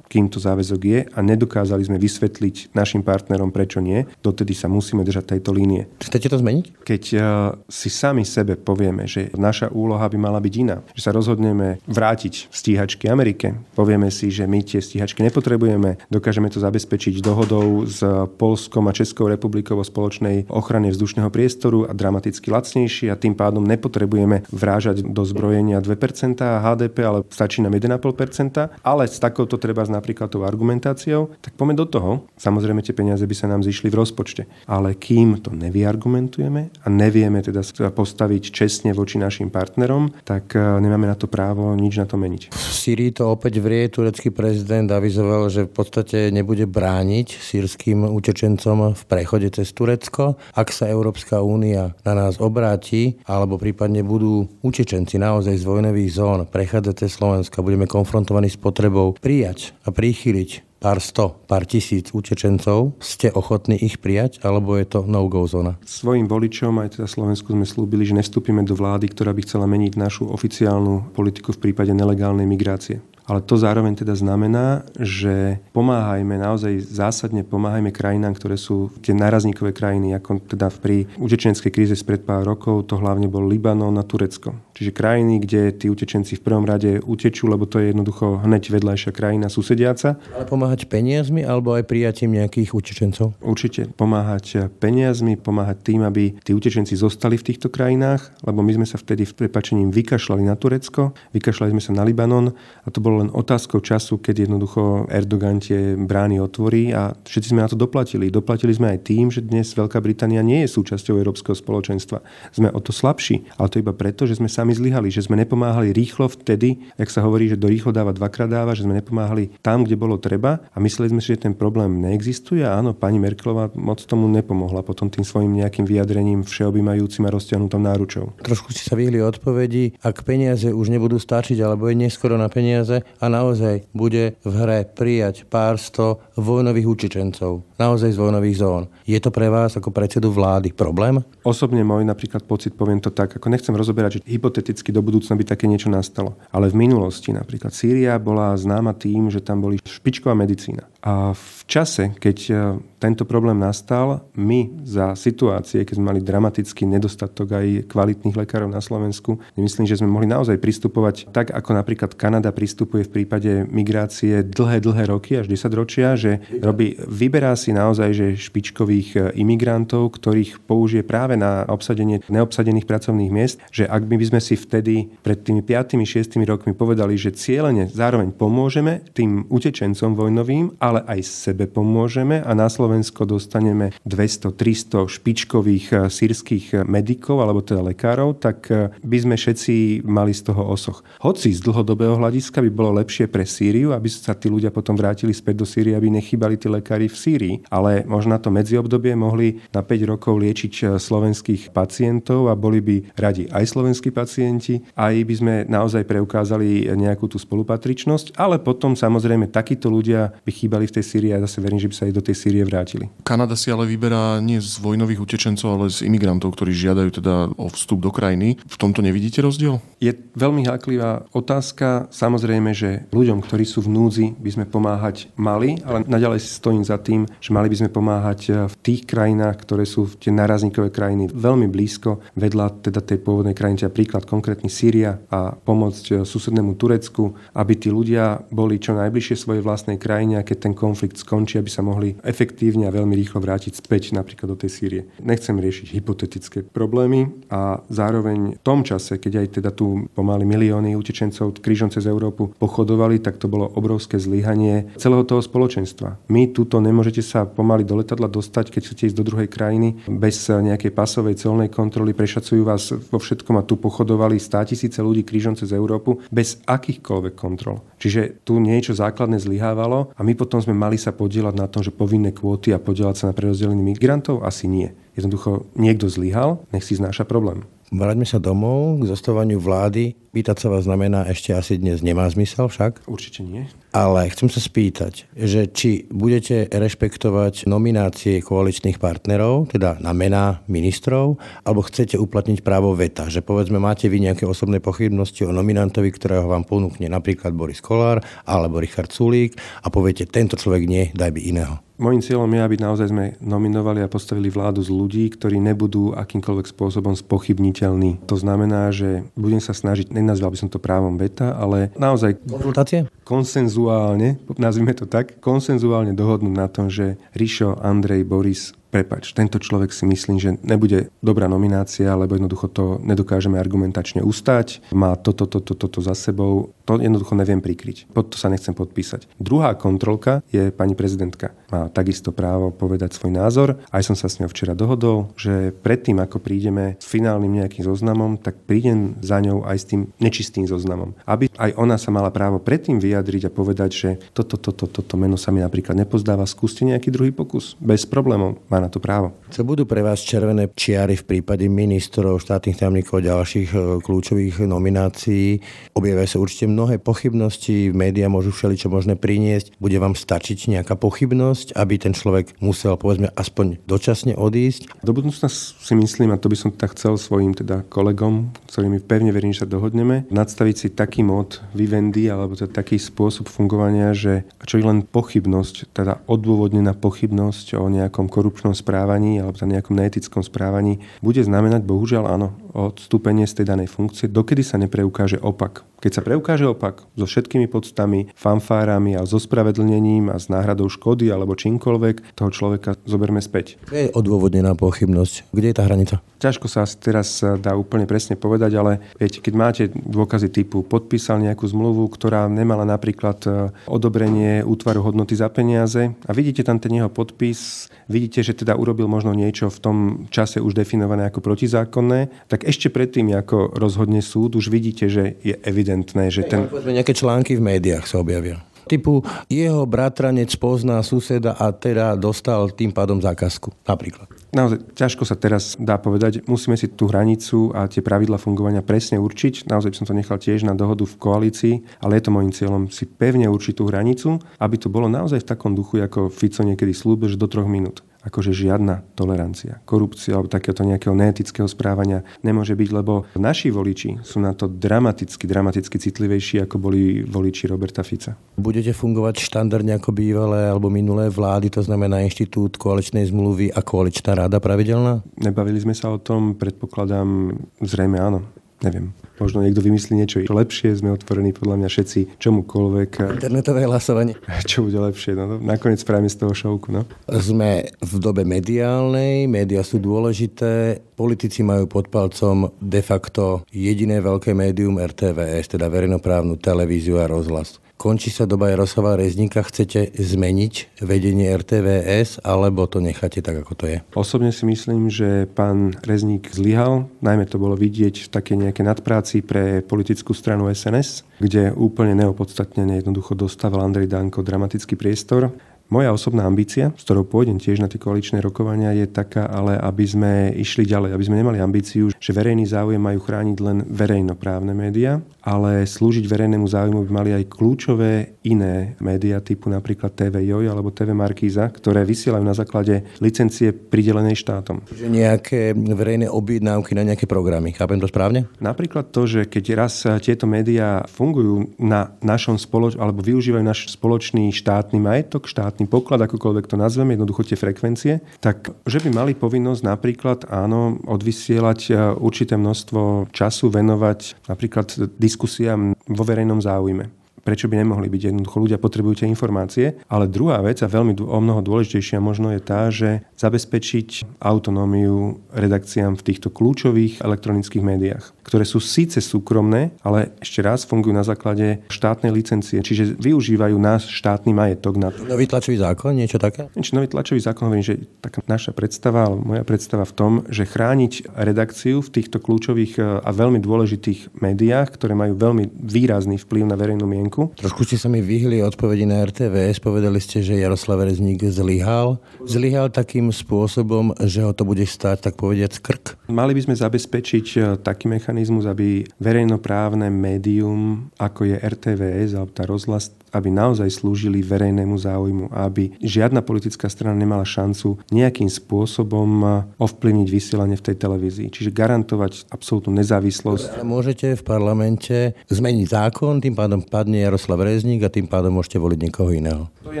kým to záväzok je a nedokázali sme vysvetliť našim partnerom, prečo nie, dotedy sa musíme držať tejto línie. Chcete to zmeniť? Keď uh, si sami sebe povieme, že naša úloha by mala byť iná, že sa rozhodneme vrátiť stíhačky Amerike, povieme si, že my tie stíhačky nepotrebujeme, dokážeme to zabezpečiť dohodou s Polskom a Českou republikou o spoločnej ochrane vzdušného priestoru a dramaticky lacnejšie a tým pádom nepotrebujeme vrážať do zbrojenia 2% HDP, ale stačí nám 1,5%, ale s takouto treba napríklad tou argumentáciou, tak poďme do toho. Samozrejme tie peniaze by sa nám zišli v rozpočte. Ale kým to nevyargumentujeme a nevieme teda postaviť čestne voči našim partnerom, tak e, nemáme na to právo nič na to meniť. V Syrii to opäť vrie. Turecký prezident avizoval, že v podstate nebude brániť sírským utečencom v prechode cez Turecko. Ak sa Európska únia na nás obráti, alebo prípadne budú utečenci naozaj z vojnových zón prechádzať cez Slovenska, budeme konfrontovaní s potrebou prijať a prichyliť pár sto, pár tisíc utečencov, ste ochotní ich prijať, alebo je to no-go zóna? Svojim voličom, aj teda Slovensku sme slúbili, že nestúpime do vlády, ktorá by chcela meniť našu oficiálnu politiku v prípade nelegálnej migrácie. Ale to zároveň teda znamená, že pomáhajme, naozaj zásadne pomáhajme krajinám, ktoré sú tie nárazníkové krajiny, ako teda pri utečenskej kríze spred pár rokov, to hlavne bol Libanon a Turecko. Čiže krajiny, kde tí utečenci v prvom rade utečú, lebo to je jednoducho hneď vedľajšia krajina susediaca. Ale pomáhať peniazmi alebo aj prijatím nejakých utečencov? Určite pomáhať peniazmi, pomáhať tým, aby tí utečenci zostali v týchto krajinách, lebo my sme sa vtedy v prepačením vykašľali na Turecko, vykašľali sme sa na Libanon a to bolo len otázkou času, keď jednoducho Erdogan tie brány otvorí a všetci sme na to doplatili. Doplatili sme aj tým, že dnes Veľká Británia nie je súčasťou Európskeho spoločenstva. Sme o to slabší, ale to iba preto, že sme sami zlyhali, že sme nepomáhali rýchlo vtedy, ak sa hovorí, že do rýchlo dáva dvakrát dáva, že sme nepomáhali tam, kde bolo treba a mysleli sme si, že ten problém neexistuje a áno, pani Merkelová moc tomu nepomohla potom tým svojim nejakým vyjadrením všeobjímajúcim a rozťahnutom náručou. Trošku ste sa vyhli odpovedi, ak peniaze už nebudú stačiť alebo je neskoro na peniaze, a naozaj bude v hre prijať pár sto vojnových učičencov, naozaj z vojnových zón. Je to pre vás ako predsedu vlády problém? Osobne môj napríklad pocit, poviem to tak, ako nechcem rozoberať, že hypoteticky do budúcna by také niečo nastalo. Ale v minulosti napríklad Sýria bola známa tým, že tam boli špičková medicína. A v čase, keď e, tento problém nastal, my za situácie, keď sme mali dramatický nedostatok aj kvalitných lekárov na Slovensku, myslím, že sme mohli naozaj pristupovať tak, ako napríklad Kanada pristupuje v prípade migrácie dlhé, dlhé roky, až 10 ročia, že robí, vyberá si naozaj že špičkových e, imigrantov, ktorých použije práve na obsadenie neobsadených pracovných miest, že ak by sme si vtedy pred tými 5-6 rokmi povedali, že cieľene zároveň pomôžeme tým utečencom vojnovým, ale aj sebe pomôžeme a na Slovensko dostaneme 200-300 špičkových eh, sírskych eh, medikov alebo teda lekárov, tak by sme všetci mali z toho osoch. Hoci z dlhodobého hľadiska by bolo lepšie pre Sýriu, aby sa tí ľudia potom vrátili späť do Sýrie, aby nechýbali tí lekári v Sýrii, ale možno to medziobdobie mohli na 5 rokov liečiť slovenských pacientov a boli by radi aj slovenskí pacienti, aj by sme naozaj preukázali nejakú tú spolupatričnosť, ale potom samozrejme takíto ľudia by chýbali v tej Sýrii a zase verím, že by sa aj do tej Sýrie vrátili. Kanada si ale vyberá nie z vojnových utečencov, ale z imigrantov, ktorí žiadajú teda o vstup do krajiny. V tomto nevidíte rozdiel? Je veľmi háklivá otázka. Samozrejme, že ľuďom, ktorí sú v núdzi, by sme pomáhať mali, ale naďalej stojím za tým, že mali by sme pomáhať v tých krajinách, ktoré sú tie narazníkové krajiny veľmi blízko, vedľa teda tej pôvodnej krajiny, teda príklad konkrétny Sýria a pomôcť susednému Turecku, aby tí ľudia boli čo najbližšie svojej vlastnej krajine a keď ten konflikt skončí, aby sa mohli efektívne a veľmi rýchlo vrátiť späť napríklad do tej Sýrie. Nechcem riešiť hypotetické problémy a zároveň v tom čase, keď aj teda tu pomaly milióny utečencov krížom cez Európu pochodovali, tak to bolo obrovské zlyhanie celého toho spoločenstva. My tuto nemôžete sa pomaly do letadla dostať, keď chcete ísť do druhej krajiny bez nejakej pasovej celnej kontroly, prešacujú vás vo všetkom a tu pochodovali 100 tisíce ľudí krížom cez Európu bez akýchkoľvek kontrol. Čiže tu niečo základné zlyhávalo a my potom sme mali sa podielať na tom, že povinné kvóty a podielať sa na prerozdelenie migrantov? Asi nie. Jednoducho niekto zlyhal, nech si znáša problém. Vráťme sa domov k zostávaniu vlády. Pýtať sa vás znamená ešte asi dnes nemá zmysel však? Určite nie. Ale chcem sa spýtať, že či budete rešpektovať nominácie koaličných partnerov, teda na mená ministrov, alebo chcete uplatniť právo veta, že povedzme máte vy nejaké osobné pochybnosti o nominantovi, ktorého vám ponúkne napríklad Boris Kolár alebo Richard Sulík a poviete, tento človek nie, daj by iného. Mojím cieľom je, aby naozaj sme nominovali a postavili vládu z ľudí, ktorí nebudú akýmkoľvek spôsobom spochybniteľní. To znamená, že budem sa snažiť, nenazval by som to právom beta, ale naozaj... Konzultácie? Konsenzuálne, nazvime to tak, konsenzuálne dohodnúť na tom, že Rišo, Andrej, Boris prepač, tento človek si myslím, že nebude dobrá nominácia, lebo jednoducho to nedokážeme argumentačne ustať, má toto, toto, toto za sebou, to jednoducho neviem prikryť. Pod to sa nechcem podpísať. Druhá kontrolka je pani prezidentka. Má takisto právo povedať svoj názor. Aj som sa s ňou včera dohodol, že predtým, ako prídeme s finálnym nejakým zoznamom, tak prídem za ňou aj s tým nečistým zoznamom. Aby aj ona sa mala právo predtým vyjadriť a povedať, že toto, toto, toto meno sa mi napríklad nepozdáva, skúste nejaký druhý pokus. Bez problémov. Má na to právo. Čo budú pre vás červené čiary v prípade ministrov, štátnych tajomníkov a ďalších e, kľúčových nominácií? Objavia sa určite mnohé pochybnosti, médiá môžu všeličo možné priniesť. Bude vám stačiť nejaká pochybnosť, aby ten človek musel povedzme aspoň dočasne odísť? Do budúcna si myslím, a to by som tak chcel svojim teda kolegom, ktorými pevne verím, že sa dohodneme, nadstaviť si taký mod vivendi, alebo teda taký spôsob fungovania, že čo je len pochybnosť, teda odôvodnená pochybnosť o nejakom korupčnom správaní alebo za nejakom neetickom správaní bude znamenať bohužiaľ áno odstúpenie z tej danej funkcie, dokedy sa nepreukáže opak. Keď sa preukáže opak so všetkými podstami, fanfárami a so spravedlnením a s náhradou škody alebo čímkoľvek, toho človeka zoberme späť. Kde je odôvodnená pochybnosť? Kde je tá hranica? Ťažko sa teraz dá úplne presne povedať, ale viete, keď máte dôkazy typu podpísal nejakú zmluvu, ktorá nemala napríklad e, odobrenie útvaru hodnoty za peniaze a vidíte tam ten jeho podpis, vidíte, že teda urobil možno niečo v tom čase už definované ako protizákonné, tak ešte predtým, ako rozhodne súd, už vidíte, že je evidentné, že ten... Nejaké články v médiách sa objavia Typu jeho bratranec pozná suseda a teda dostal tým pádom zákazku. Napríklad. Naozaj ťažko sa teraz dá povedať. Musíme si tú hranicu a tie pravidla fungovania presne určiť. Naozaj by som to nechal tiež na dohodu v koalícii, ale je to môjim cieľom si pevne určiť tú hranicu, aby to bolo naozaj v takom duchu, ako Fico niekedy slúbil, že do troch minút akože žiadna tolerancia. Korupcia alebo takéhoto nejakého neetického správania nemôže byť, lebo naši voliči sú na to dramaticky, dramaticky citlivejší, ako boli voliči Roberta Fica. Budete fungovať štandardne ako bývalé alebo minulé vlády, to znamená inštitút koaličnej zmluvy a koaličná rada pravidelná? Nebavili sme sa o tom, predpokladám, zrejme áno. Neviem možno niekto vymyslí niečo lepšie, sme otvorení podľa mňa všetci čomukoľvek. Internetové hlasovanie. Čo bude lepšie, no, no nakoniec spravíme z toho šovku. No. Sme v dobe mediálnej, médiá sú dôležité, politici majú pod palcom de facto jediné veľké médium RTVS, teda verejnoprávnu televíziu a rozhlas končí sa doba Jaroslava Rezníka, chcete zmeniť vedenie RTVS, alebo to necháte tak, ako to je? Osobne si myslím, že pán Rezník zlyhal. Najmä to bolo vidieť v také nejaké nadpráci pre politickú stranu SNS, kde úplne neopodstatnene jednoducho dostával Andrej Danko dramatický priestor. Moja osobná ambícia, s ktorou pôjdem tiež na tie koaličné rokovania, je taká, ale aby sme išli ďalej, aby sme nemali ambíciu, že verejný záujem majú chrániť len verejnoprávne médiá, ale slúžiť verejnému záujmu by mali aj kľúčové iné médiá typu napríklad TV Joj alebo TV Markíza, ktoré vysielajú na základe licencie pridelenej štátom. Čiže nejaké verejné objednávky na nejaké programy, chápem to správne? Napríklad to, že keď raz tieto médiá fungujú na našom spoloč- alebo využívajú náš spoločný štátny majetok, štátny poklad, akokoľvek to nazveme, jednoducho tie frekvencie, tak že by mali povinnosť napríklad áno, odvysielať určité množstvo času venovať napríklad diskusiám vo verejnom záujme prečo by nemohli byť. Jednoducho ľudia potrebujú tie informácie. Ale druhá vec, a veľmi o mnoho dôležitejšia možno je tá, že zabezpečiť autonómiu redakciám v týchto kľúčových elektronických médiách, ktoré sú síce súkromné, ale ešte raz fungujú na základe štátnej licencie, čiže využívajú náš štátny majetok na to. Nový tlačový zákon, niečo také? Niečo nový tlačový zákon hovorím, že taká naša predstava, alebo moja predstava v tom, že chrániť redakciu v týchto kľúčových e, a veľmi dôležitých médiách, ktoré majú veľmi výrazný vplyv na verejnú mienku, myšlienku. Trošku ste sa mi vyhli odpovedi na RTVS. Povedali ste, že Jaroslav Rezník zlyhal. Zlyhal takým spôsobom, že ho to bude stáť, tak povediať, krk. Mali by sme zabezpečiť e, taký mechanizmus, aby verejnoprávne médium, ako je RTVS alebo tá rozhlas, aby naozaj slúžili verejnému záujmu aby žiadna politická strana nemala šancu nejakým spôsobom e, ovplyvniť vysielanie v tej televízii. Čiže garantovať absolútnu nezávislosť. Ale môžete v parlamente zmeniť zákon, tým pádom padne Jaroslav Rezník a tým pádom môžete voliť niekoho iného. To je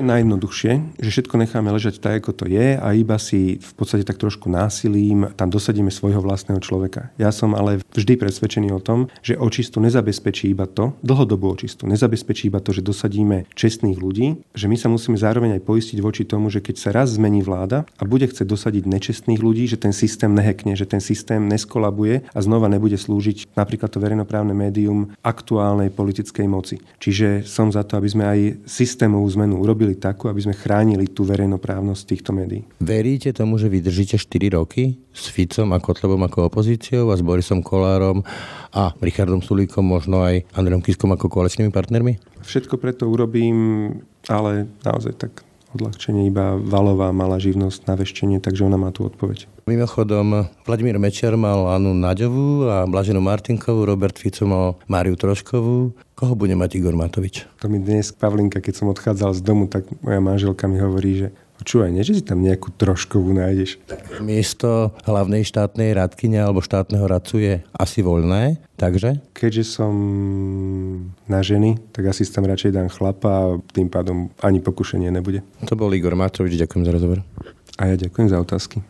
najjednoduchšie, že všetko necháme ležať tak, ako to je a iba si v podstate tak trošku násilím tam dosadíme svojho vlastného človeka. Ja som ale vždy presvedčený o tom, že očistu nezabezpečí iba to, dlhodobú očistu, nezabezpečí iba to, že dosadíme čestných ľudí, že my sa musíme zároveň aj poistiť voči tomu, že keď sa raz zmení vláda a bude chcieť dosadiť nečestných ľudí, že ten systém nehekne, že ten systém neskolabuje a znova nebude slúžiť napríklad to verejnoprávne médium aktuálnej politickej moci. Čiže som za to, aby sme aj systémovú zmenu urobili takú, aby sme chránili tú verejnoprávnosť týchto médií. Veríte tomu, že vydržíte 4 roky s Ficom a Kotlebom ako opozíciou a s Borisom Kolárom a Richardom Sulíkom, možno aj Andrejom Kiskom ako koaličnými partnermi? Všetko preto urobím, ale naozaj tak odľahčenie iba Valová mala živnosť na veštenie, takže ona má tú odpoveď. Mimochodom, Vladimír Mečer mal Anu Naďovú a Blaženú Martinkovú, Robert Fico mal Máriu Troškovú. Koho bude mať Igor Matovič? To mi dnes Pavlinka, keď som odchádzal z domu, tak moja manželka mi hovorí, že Počúvaj, nie, že si tam nejakú troškovú nájdeš. Miesto hlavnej štátnej radkyne alebo štátneho radcu je asi voľné, takže? Keďže som na ženy, tak asi tam radšej dám chlapa a tým pádom ani pokušenie nebude. To bol Igor Matovič, ďakujem za rozhovor. A ja ďakujem za otázky.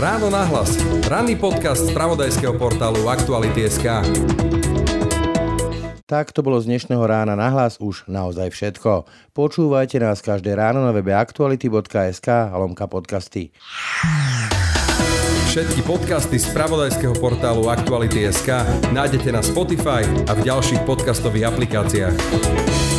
Ráno nahlas. Ranný podcast z pravodajského portálu Aktuality.sk. Tak to bolo z dnešného rána na hlas už naozaj všetko. Počúvajte nás každé ráno na webe aktuality.sk a lomka podcasty. Všetky podcasty z pravodajského portálu Aktuality.sk nájdete na Spotify a v ďalších podcastových aplikáciách.